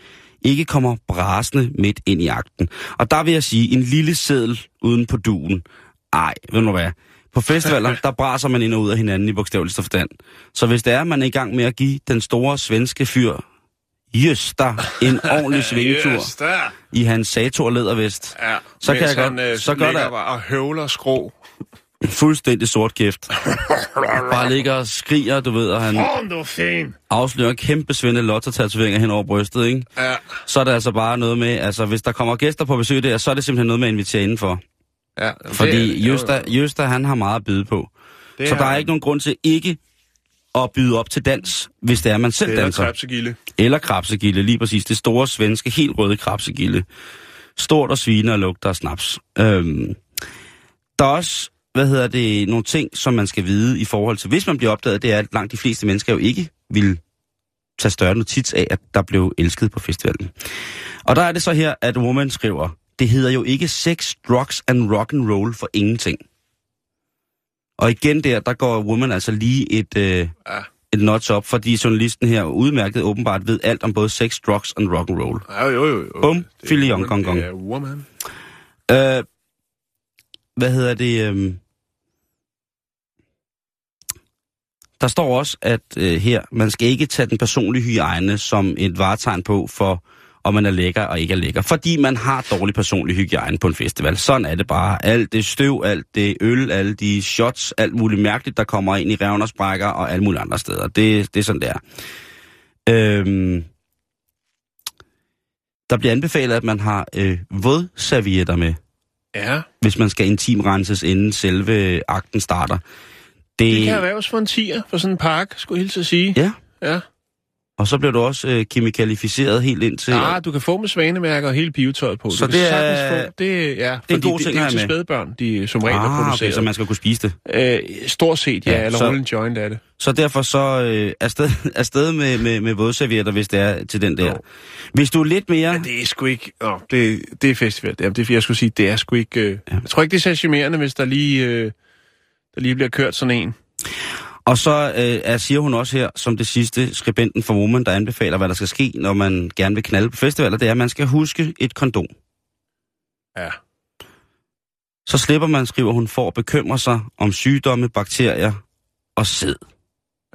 ikke kommer brasende midt ind i akten. Og der vil jeg sige, en lille sædel uden på duen. Ej, ved du hvad? På festivaler, der braser man ind og ud af hinanden i bogstaveligste forstand. Så hvis det er, man er i gang med at give den store svenske fyr Jøster en ordentlig svingetur Yes, der. i hans Sator lædervest. Ja, Så kan jeg han, godt- øh, så gør der- og høvler skrå. Fuldstændig sort kæft. Bare ligger og skriger, du ved, og han er afslører kæmpe svinde lotto-tatoveringer hen over brystet, ikke? Ja. Så er det altså bare noget med, altså hvis der kommer gæster på besøg der, så er det simpelthen noget med at invitere indenfor. Ja, Fordi er- Jøster, Jøster, han har meget at byde på. det Så der er ikke nogen grund til ikke at byde op til dans, hvis det er, man selv Det er danser. krabsegilde. Eller krabsegilde, lige præcis. Det store svenske, helt røde krabsegilde. Stort og sviner og lugter af snaps. Øhm, der er også, hvad hedder det, nogle ting, som man skal vide i forhold til, hvis man bliver opdaget, det er, at langt de fleste mennesker jo ikke vil tage større notits af, at der blev elsket på festivalen. Og der er det så her, at Woman skriver, det hedder jo ikke sex, drugs and rock and roll for ingenting. Og igen der, der går Woman altså lige et, øh, Ja. et notch op, fordi journalisten her udmærket åbenbart ved alt om både sex, drugs and rock and roll. Ja, jo, jo, jo. Bum, Philly Young Gong Gong. Det er woman. Øh, hvad hedder det? Øhm, der står også, at øh, her, man skal ikke tage den personlige hygiejne som et varetegn på for, om man er lækker og ikke er lækker. Fordi man har dårlig personlig hygiejne på en festival. Sådan er det bare. Alt det støv, alt det øl, alle de shots, alt muligt mærkeligt, der kommer ind i revner, sprækker og alle mulige andre steder. Det, det er sådan, det er. Øhm, der bliver anbefalet, at man har øh, vådservietter med Ja, hvis man skal intimrenses, inden selve akten starter. Det, det kan erhverves for en tier for sådan en park, skulle jeg hilse at sige. Ja, Ja. Og så bliver du også øh, kemikalificeret helt ind til... Ah, du kan få med svanemærker og hele pivetøjet på. Så du det er- Få, det, ja, en fordi god det, ting det, at er til spædbørn, de som regel er ah, okay, produceret. så man skal kunne spise det. Øh, stort set, ja, Ja, ja eller så- rulle en joint af det. Så derfor så øh, afsted, afsted med, med, med vådservietter, hvis det er til den der. Jo. Hvis du er lidt mere... Ja, det er sgu ikke... Åh, det, det er festival. Det er, det er, jeg skulle sige, det er sgu ikke... Øh, Ja. Jeg tror ikke, det er så charmerende, hvis der lige, øh, der lige bliver kørt sådan en. Og så øh, er, siger hun også her, som det sidste, skribenten for Woman, der anbefaler, hvad der skal ske, når man gerne vil knalde på festivaler, det er, at man skal huske et kondom. Ja. Så slipper man, skriver hun, for at bekymre sig om sygdomme, bakterier og sæd.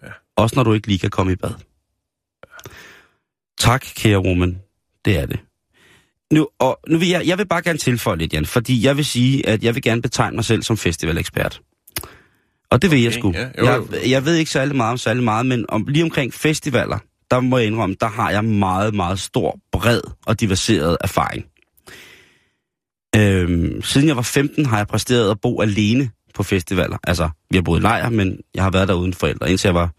Ja. Også når du ikke lige kan komme i bad. Tak, kære woman. Det er det. Nu, og nu vil jeg, jeg vil bare gerne tilføje lidt, Jan, fordi jeg vil sige, at jeg vil gerne betegne mig selv som festivalekspert. Og det jeg Okay, sgu. ja, jo, jeg, jo. jeg ved ikke særlig meget om særlig meget, men om, lige omkring festivaler, der må jeg indrømme, der har jeg meget, meget stor, bred og diversieret erfaring. Øhm, siden jeg var 15, har jeg præsteret at bo alene på festivaler. Altså, vi har boet i lejr, men jeg har været der uden forældre. Indtil jeg var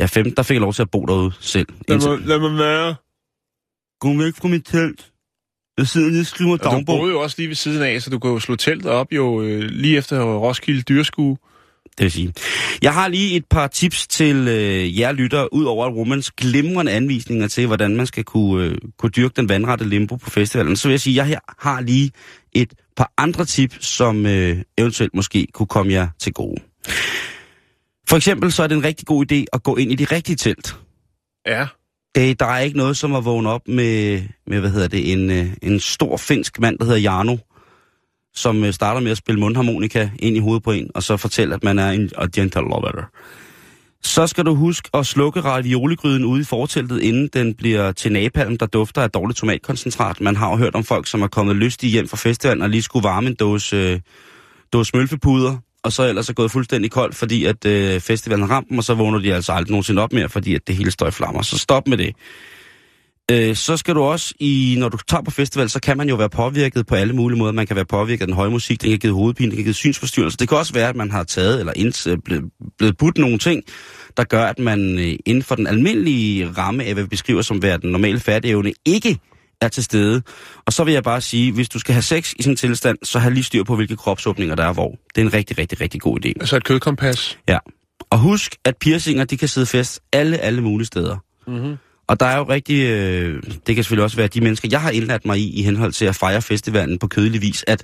ja, 15, der fik jeg lov til at bo derude selv. Lad Indtil... mig, lad mig være. Gå væk fra mit telt. Sidder lige og skriver Og du dagbog. boede jo også lige ved siden af, så du kunne jo slå teltet op jo øh, lige efter Roskilde Dyrskue. Det vil sige. Jeg har lige et par tips til øh, jer lyttere, ud over Romans glimrende anvisninger til, hvordan man skal kunne, øh, kunne dyrke den vandrette limbo på festivalen. Så vil jeg sige, at jeg her har lige et par andre tips, som øh, eventuelt måske kunne komme jer til gode. For eksempel så er det en rigtig god idé at gå ind i de rigtige telt. Ja. Det, der er ikke noget som at vågne op med, med hvad hedder det, en, øh, en stor finsk mand, der hedder Jarno, som øh, starter med at spille mundharmonika ind i hovedet på en, og så fortæller, at man er en a gentle lover. Så skal du huske at slukke ravioligryden ude i forteltet, inden den bliver til napalm, der dufter af dårligt tomatkoncentrat. Man har jo hørt om folk, som er kommet lystige hjem fra festivalen og lige skulle varme en dåse, øh, dåse mølfepuder, og så ellers er gået fuldstændig koldt, fordi at øh, festivalen har ramt dem, og så vågner de altså aldrig nogensinde op mere, fordi at det hele står i flammer. Så stop med det. Øh, så skal du også, i, når du tager på festival, så kan man jo være påvirket på alle mulige måder. Man kan være påvirket af den høje musik, den kan give hovedpine, den kan give synsforstyrrelse. Det kan også være, at man har taget eller inds, øh, blevet, blevet budt nogle ting, der gør, at man øh, inden for den almindelige ramme af, hvad vi beskriver som være den normale færdigevne, ikke er til stede. Og så vil jeg bare sige, hvis du skal have sex i sådan en tilstand, så have lige styr på, hvilke kropsåbninger der er hvor. Det er en rigtig, rigtig, rigtig god idé. Altså et kødkompas. Ja. Og husk, at piercinger, de kan sidde fast alle, alle mulige steder. Mm-hmm. Og der er jo rigtig, øh, det kan selvfølgelig også være de mennesker, jeg har indladt mig i, i henhold til at fejre festivalen på kødelig vis, at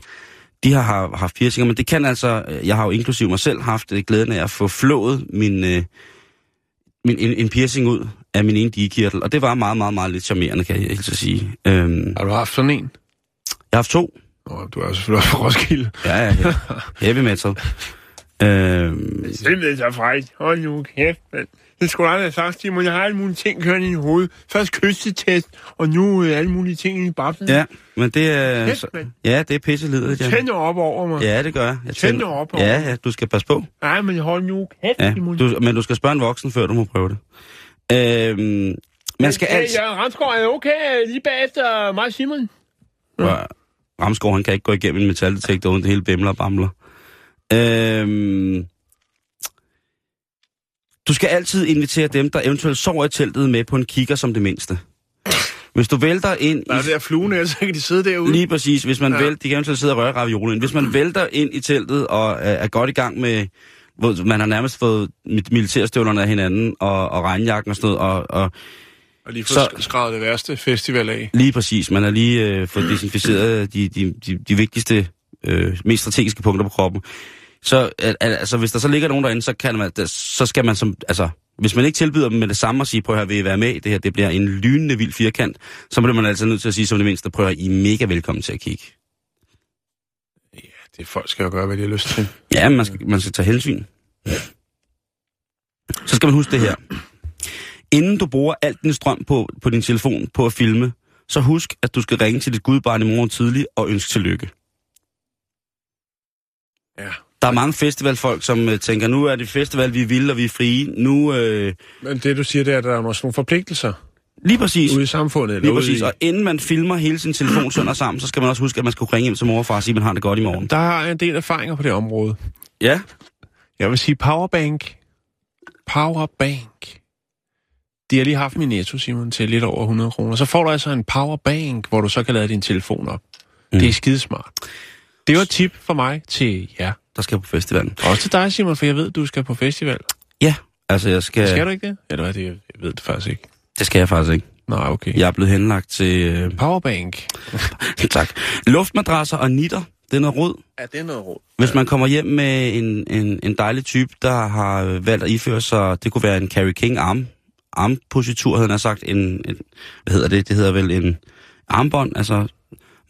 de har har haft piercinger, men det kan altså, øh, jeg har jo inklusiv mig selv haft øh, glæden af at få flået min, øh, min, en, en piercing ud af min ene digekirtel, og det var meget, meget, meget lidt charmerende, kan jeg helt så sige. Øhm, Har du haft sådan en? jeg har haft to. Nå, du er selvfølgelig også fra Roskilde. Ja, ja, ja. Heavy metal. Øhm, Simpelthen så frækt. Hold nu kæft, mand. Det skulle aldrig have sagt, Simon. Jeg har alle mulige ting kørende i hovedet. Først kystetest, og nu øh, alle mulige ting i babsen. ja, men det er... Kæft, Så, ja, det er pisselidet, ja. Tænder op over mig. Ja, det gør jeg. jeg Tænd tænder- nu op over. Ja, ja, du skal passe på. Nej, men hold nu kæft, Ja, Simon. du, men du skal spørge en voksen, før du må prøve det. Øhm, man skal Hey, altid... Ja, Ramsgaard er okay lige bagefter mig og Simon. Hvor- Ramskov, han kan ikke gå igennem en metaldetektor, uden det hele bimler og bamler. Øhm, du skal altid invitere dem, der eventuelt sover i teltet med på en kigger som det mindste. Hvis du vælter ind Der er i... der fluene, så kan de sidde derude. Lige præcis. Hvis man Ja. ja. vælter, de kan eventuelt sidde og røre raviolen. Hvis man vælter ind i teltet og er, er godt i gang med, man har nærmest fået mi- militærstøvlerne af hinanden og, og regnjakken og sådan noget, og, og Og lige få skrevet det værste festival af. lige præcis, man har lige øh, fået desinficeret de, de, de, de vigtigste, øh, mest strategiske punkter på kroppen. Så al, al, altså, hvis der så ligger nogen derinde, så, kan man, så skal man som, altså, hvis man ikke tilbyder dem med det samme og sige, prøv at vil I være med i det her, det bliver en lynende vild firkant, så bliver man altså nødt til at sige som det mindste, prøv at I er mega velkommen til at kigge. Det folk skal jo gøre, hvad de har lyst til. Ja, man skal, man skal tage hensyn. Så skal man huske det her. Inden du bruger alt din strøm på, på din telefon på at filme, så husk, at du skal ringe til dit gudbarn i morgen tidlig og ønske tillykke. Ja. Der er mange festivalfolk, som øh, tænker, nu er det festival, vi er vilde og vi er frie. Nu, øh, Men det, du siger, det er, at der er nogle forpligtelser lige præcis. ude i samfundet. Eller Lige ude præcis. I... Og inden man filmer hele sin telefon sønder sammen, så skal man også huske, at man skal ringe hjem til mor og far og sige, at man har det godt i morgen. Der har jeg en del erfaringer på det område. Ja, Jeg vil sige powerbank. Powerbank. De har lige haft min netto, Simon, til lidt over 100 kroner. Så får du altså en powerbank, hvor du så kan lade din telefon op. Mm. Det er skidesmart. Det var et tip for mig til jer. der skal på festivalen. Også til dig, Simon, for jeg ved, du skal på festival. Ja, altså jeg skal... Skal du ikke det? Eller hvad det? Jeg ved det faktisk ikke. Det skal jeg faktisk ikke. Nej, okay. Jeg er blevet henlagt til... Øh, Powerbank. tak. Luftmadrasser og nitter, det er noget råd. Er det noget råd? Hvis man kommer hjem med en, en, en dejlig type, der har øh, valgt at iføre sig, det kunne være en Carrie King arm, armpositur, havde han sagt, en, en, hvad hedder det, det hedder vel en armbånd, altså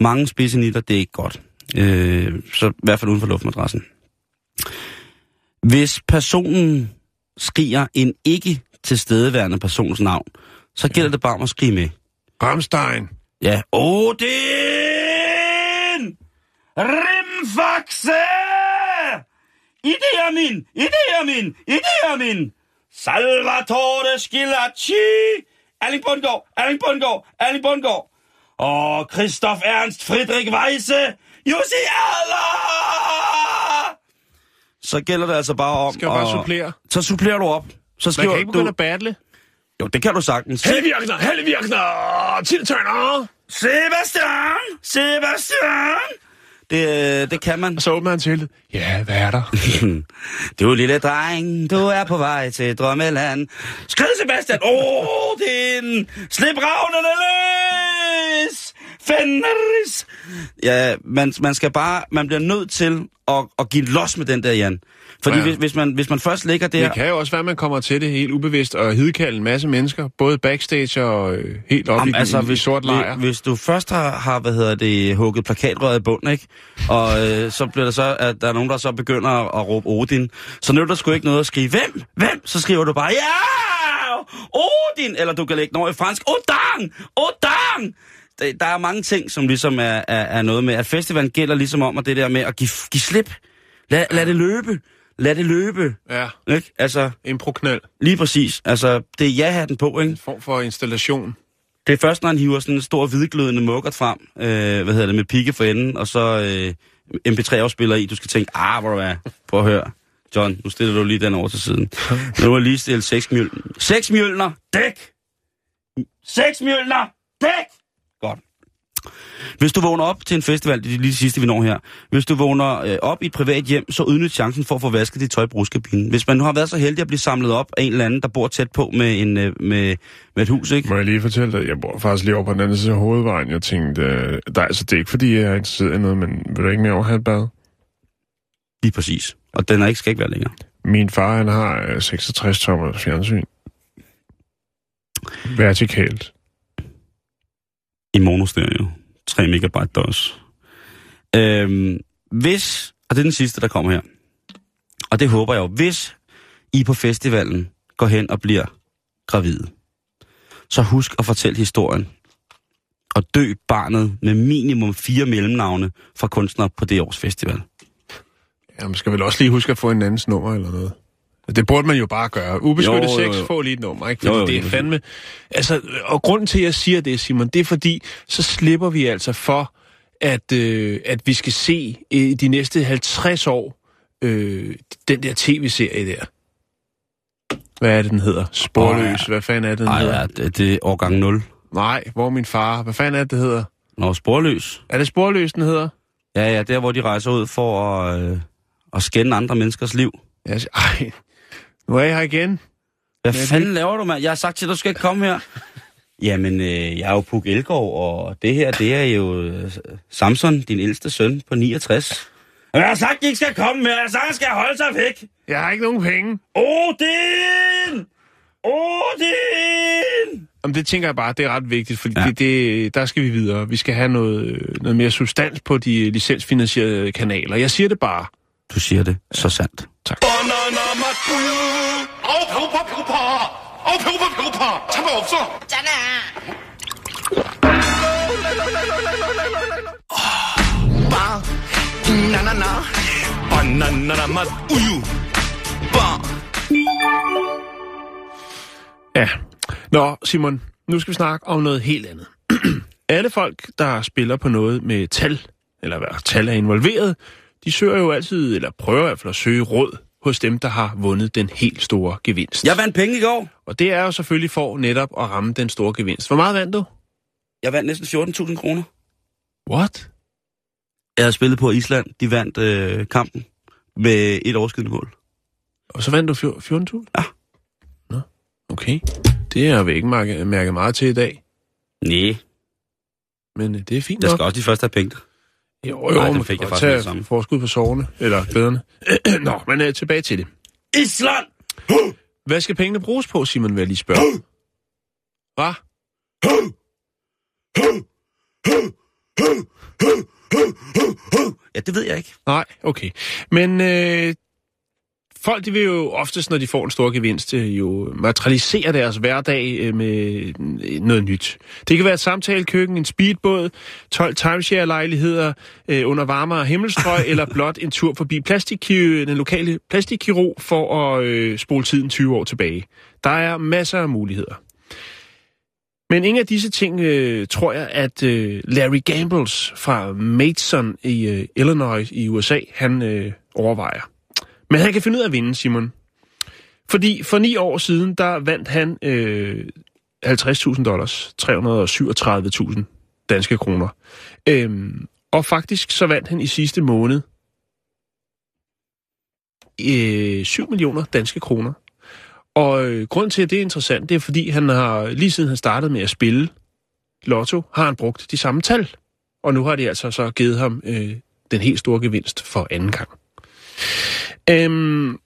mange spidse nitter, det er ikke godt. Øh, så i hvert fald uden for luftmadrassen. Hvis personen skriger en ikke tilstedeværende persons navn, så gælder det bare om at skrige med. Ramstein. Ja. Odin! Rimfaxe! Ideamin! Ideamin! Ideamin! Salvatore Schilacci! Erling Bundgaard! Erling Bundgaard! Erling Bundgaard! Og Christoph Ernst Friedrich Weisse! Jussi Adler! Så gælder det altså bare om Skal jeg bare at- supplere? Så supplerer du op. Så Man skriver kan ikke begynde du... at battle. Jo, det kan du sagtens. Hellevirkner, hellevirkner, tiltørner. Sebastian! Sebastian! Det, øh, det kan man. Og så åbner han til. Ja, hvad er der? Du lille dreng, du er på vej til drømmeland. Skrid, Sebastian! Odin! Slip ravnene løs! Fenris! Ja, man, man skal bare... Man bliver nødt til at, at give los med den der, Jan. Fordi Ja. hvis, hvis, man, hvis man først ligger der... Det kan jo også være, at man kommer til det helt ubevidst og hidkalde en masse mennesker, både backstage og øh, helt op Jamen, i, altså, i sort lejr. Hvis, hvis du først har, har hvad hedder det, hugget plakatrøret i bunden, ikke? Og øh, så bliver der så, at der er nogen, der så begynder at, at råbe Odin. Så nytter der sgu ikke noget at skrive, hvem? Hvem? Så skriver du bare, ja! Odin! Eller du kan lægge noget i fransk! Odang! Det- Der er mange ting, som ligesom er, er, er noget med, at festivalen gælder ligesom om, at det der med at give, give slip. Lad, lad det løbe. Lad det løbe. Ja, Ikke? Altså, impro-knald. lige præcis. Altså, det er ja-hatten på, ikke? En form for installation. Det er først, når han hiver sådan en stor hvidglødende mukkert frem, øh, hvad hedder det, med pigge for enden, og så øh, MP3-afspiller i. Du skal tænke, ah, hvor du er. Prøv at høre. John, nu stiller du lige den over til siden. Nu er lige stillet seks mjølner. Seks mjølner, dæk! Seks mjølner, dæk! Godt. Hvis du vågner op til en festival, det er lige det sidste, vi når her. Hvis du vågner øh, op i et privat hjem, så udnyt chancen for at få vasket dit tøj i brugskabinen. Hvis man nu har været så heldig at blive samlet op af en eller anden, der bor tæt på med, en, øh, med, med et hus, ikke? Må jeg lige fortælle dig, jeg bor faktisk lige over på den anden side af hovedvejen. Jeg tænkte, øh, der, altså, det er ikke fordi, jeg er interesseret i noget, men vil du ikke mere over have et bad? Lige præcis. Og den er ikke, skal ikke være længere. Min far, han har øh, 66 tommer fjernsyn. Vertikalt i monostereo. 3 megabyte DOS. Øhm, hvis, og det er den sidste, der kommer her, og det håber jeg jo, hvis I på festivalen går hen og bliver gravide, så husk at fortælle historien. Og dø barnet med minimum fire mellemnavne fra kunstnere på det års festival. Ja, man skal vel også lige huske at få en andens nummer eller noget. Det burde man jo bare gøre. Ubeskyttet Jo, jo, sex, jo. få lige et nummer, ikke? Fordi Jo, jo, det er fandme... Altså, og grunden til, at jeg siger det, Simon, det er fordi, så slipper vi altså for at, øh, at vi skal se i de næste 50 år øh, den der tv-serie der. Hvad er det, den hedder? Sporløs. Hvad fanden er det, den Nej, hedder? ja, det, det er årgang 0. Nej, hvor min far? Hvad fanden er det, det hedder? Nå, sporløs. Er det Sporløs, den hedder? Ja, ja, der hvor de rejser ud for at, øh, at skænde andre menneskers liv. Siger, ej, nu er jeg her igen. Hvad Men det- fanden laver du, mand? Jeg har sagt til dig, du skal ikke komme her. Jamen, øh, jeg er jo Puk Elgård, og det her, det er jo øh, Samson, din ældste søn på 69. Men jeg har sagt, de ikke skal komme mere. Jeg har sagt, at skal holde sig væk. Jeg har ikke nogen penge. Odin! Odin! Jamen, det tænker jeg bare, det er ret vigtigt, fordi Ja. det, det, der skal vi videre. Vi skal have noget, øh, noget mere substans på de licensfinansierede kanaler. Jeg siger det bare. Du siger det så sandt. Tak. 아우 배고파 배고파 아우 배고파 배고파 잠깐 없어 빵 나나나 바나나나 맛 우유 빵 Ja. Nå, Simon, nu skal vi snakke om noget helt andet. Alle folk, der spiller på noget med tal, eller hvad tal er involveret, de søger jo altid, eller prøver i hvert fald at søge råd hos dem, der har vundet den helt store gevinst. Jeg vandt penge i går. Og det er jo selvfølgelig for netop at ramme den store gevinst. Hvor meget vandt du? Jeg vandt næsten 14.000 kroner. What? Jeg havde spillet på Island. De vandt øh, kampen med et overskydende mål. Og så vandt du fjor- 14.000? Ja. Nå, okay. Det har vi ikke mærke, mærket meget til i dag, Nej, men øh, det er fint nok. skal også de første have penge. Jo, jo, Nej, man fik jeg faktisk det tage samme. forskud på soverne, eller glæderne. Nå, men uh, tilbage til det. Island! Hvad skal pengene bruges på, Simon, vil jeg lige spørge? Hvad? Ja, det ved jeg ikke. Nej, okay. Men øh, folk, de vil jo oftest, når de får en stor gevinst, øh, jo materialisere deres hverdag øh, med øh, noget nyt. Det kan være et samtalekøkken, en speedbåd, 12 timeshare-lejligheder øh, under varmere himmelstrøg, eller blot en tur forbi plastikkirurg, den lokale plastikkirurg for at øh, spole tiden 20 år tilbage. Der er masser af muligheder. Men ingen af disse ting øh, tror jeg, at øh, Larry Gambles fra Mason i øh, Illinois i USA, han øh, overvejer. Men han kan finde ud af at vinde, Simon. Fordi for ni år siden, der vandt han øh, 50.000 dollars, 337.000 danske kroner. Øhm, og faktisk så vandt han i sidste måned øh, 7 millioner danske kroner. Og øh, grunden til, at det er interessant, det er, fordi han har, lige siden han startede med at spille lotto, har han brugt de samme tal. Og nu har de altså så givet ham øh, den helt store gevinst for anden gang. Øhm,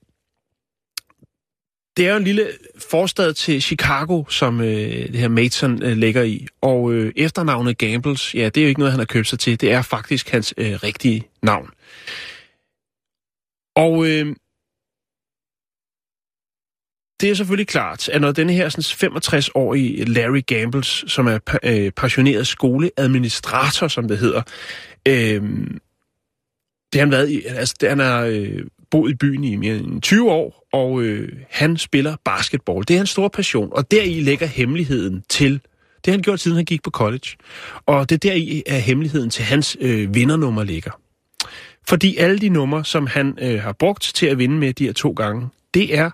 det er jo en lille forstad til Chicago, som øh, det her Mason øh, ligger i. Og øh, efternavnet Gambles, ja, det er jo ikke noget, han har købt sig til. Det er faktisk hans øh, rigtige navn. Og øh, det er selvfølgelig klart, at når denne her 65-årige Larry Gambles, som er øh, passioneret skoleadministrator, som det hedder, øh, det har han været i, altså det, han har øh, boet i byen i mere end 20 år, og øh, han spiller basketball. Det er hans store passion, og deri ligger hemmeligheden til, det har han gjort siden han gik på college, og det er deri er hemmeligheden til hans øh, vindernummer ligger. Fordi alle de numre, som han øh, har brugt til at vinde med de her to gange, det er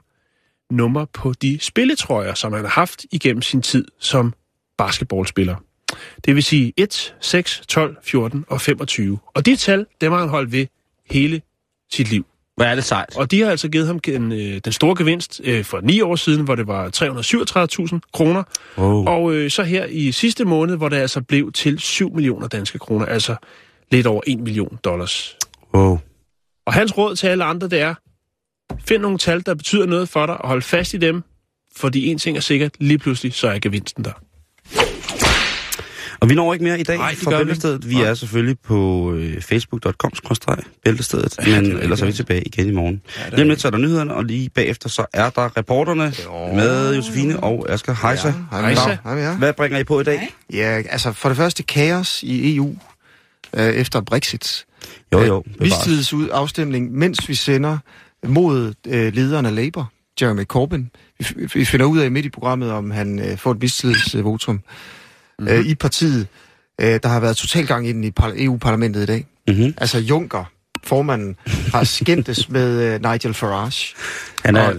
nummer på de spilletrøjer, som han har haft igennem sin tid som basketballspiller. Det vil sige 1, 6, 12, 14 og 25. Og de tal, dem har han holdt ved hele sit liv. Hvad er det sejt? Og de har altså givet ham den, øh, den store gevinst øh, for ni år siden, hvor det var 337.000 kroner. Wow. Og øh, så her i sidste måned, hvor det altså blev til 7 millioner danske kroner, altså lidt over 1 million dollars. Wow. Og hans råd til alle andre, det er, find nogle tal, der betyder noget for dig, og hold fast i dem, fordi en ting er sikkert, lige pludselig så er gevinsten der. Og vi når ikke mere i dag Nej, for Bæltestedet. Vi ikke. er selvfølgelig på øh, facebook.com-bæltestedet, Ja, men er ellers er vi tilbage igen i morgen. Ja, det er Lige lidt så er der nyhederne, og lige bagefter så er der reporterne med Josefine og Asger Heise. Hej, Hej, med så. Hej med jer. Hvad bringer I på i dag? Ja, altså for det første kaos i EU øh, efter Brexit. Jo, jo. bevares. Vistillidsafstemning, mens vi sender mod øh, lederen af Labour, Jeremy Corbyn. Vi, f- vi finder ud af midt i programmet, om han øh, får et mistillidsvotum Mhm. Mm-hmm. øh, i partiet. Øh, der har været total gang i den i par- EU-parlamentet i dag. Mm-hmm. Altså Juncker, formanden, har skændtes med øh, Nigel Farage. Han er, Og-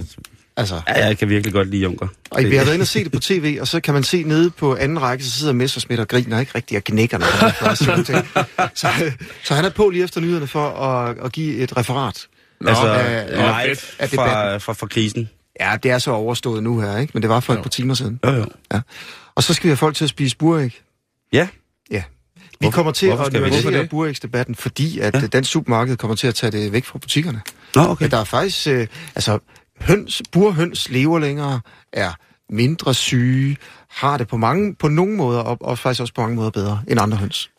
Altså, ja, jeg kan virkelig godt lide Junker. og vi har været inde og se det på tv, og så kan man se nede på anden række, så sidder Messersmith og griner ikke rigtig og knækker, er ting. så, så han er på lige efter nyhederne for at, at give et referat. altså, af- live af fra, fra, fra krisen. Ja, det er så overstået nu her, ikke? Men det var for et par timer siden. Jo, jo. Ja. Og så skal vi have folk til at spise buræg. Ja, Ja. Vi Hvorfor- kommer til hvorfor at nuancere burægsdebatten, fordi at Ja. ja. dansk supermarked kommer til at tage det væk fra butikkerne. Nå, okay. Men der er faktisk, øh, altså, høns, burhøns lever længere, er mindre syge, har det på mange, på nogle måder, og, og faktisk også på mange måder bedre end andre høns.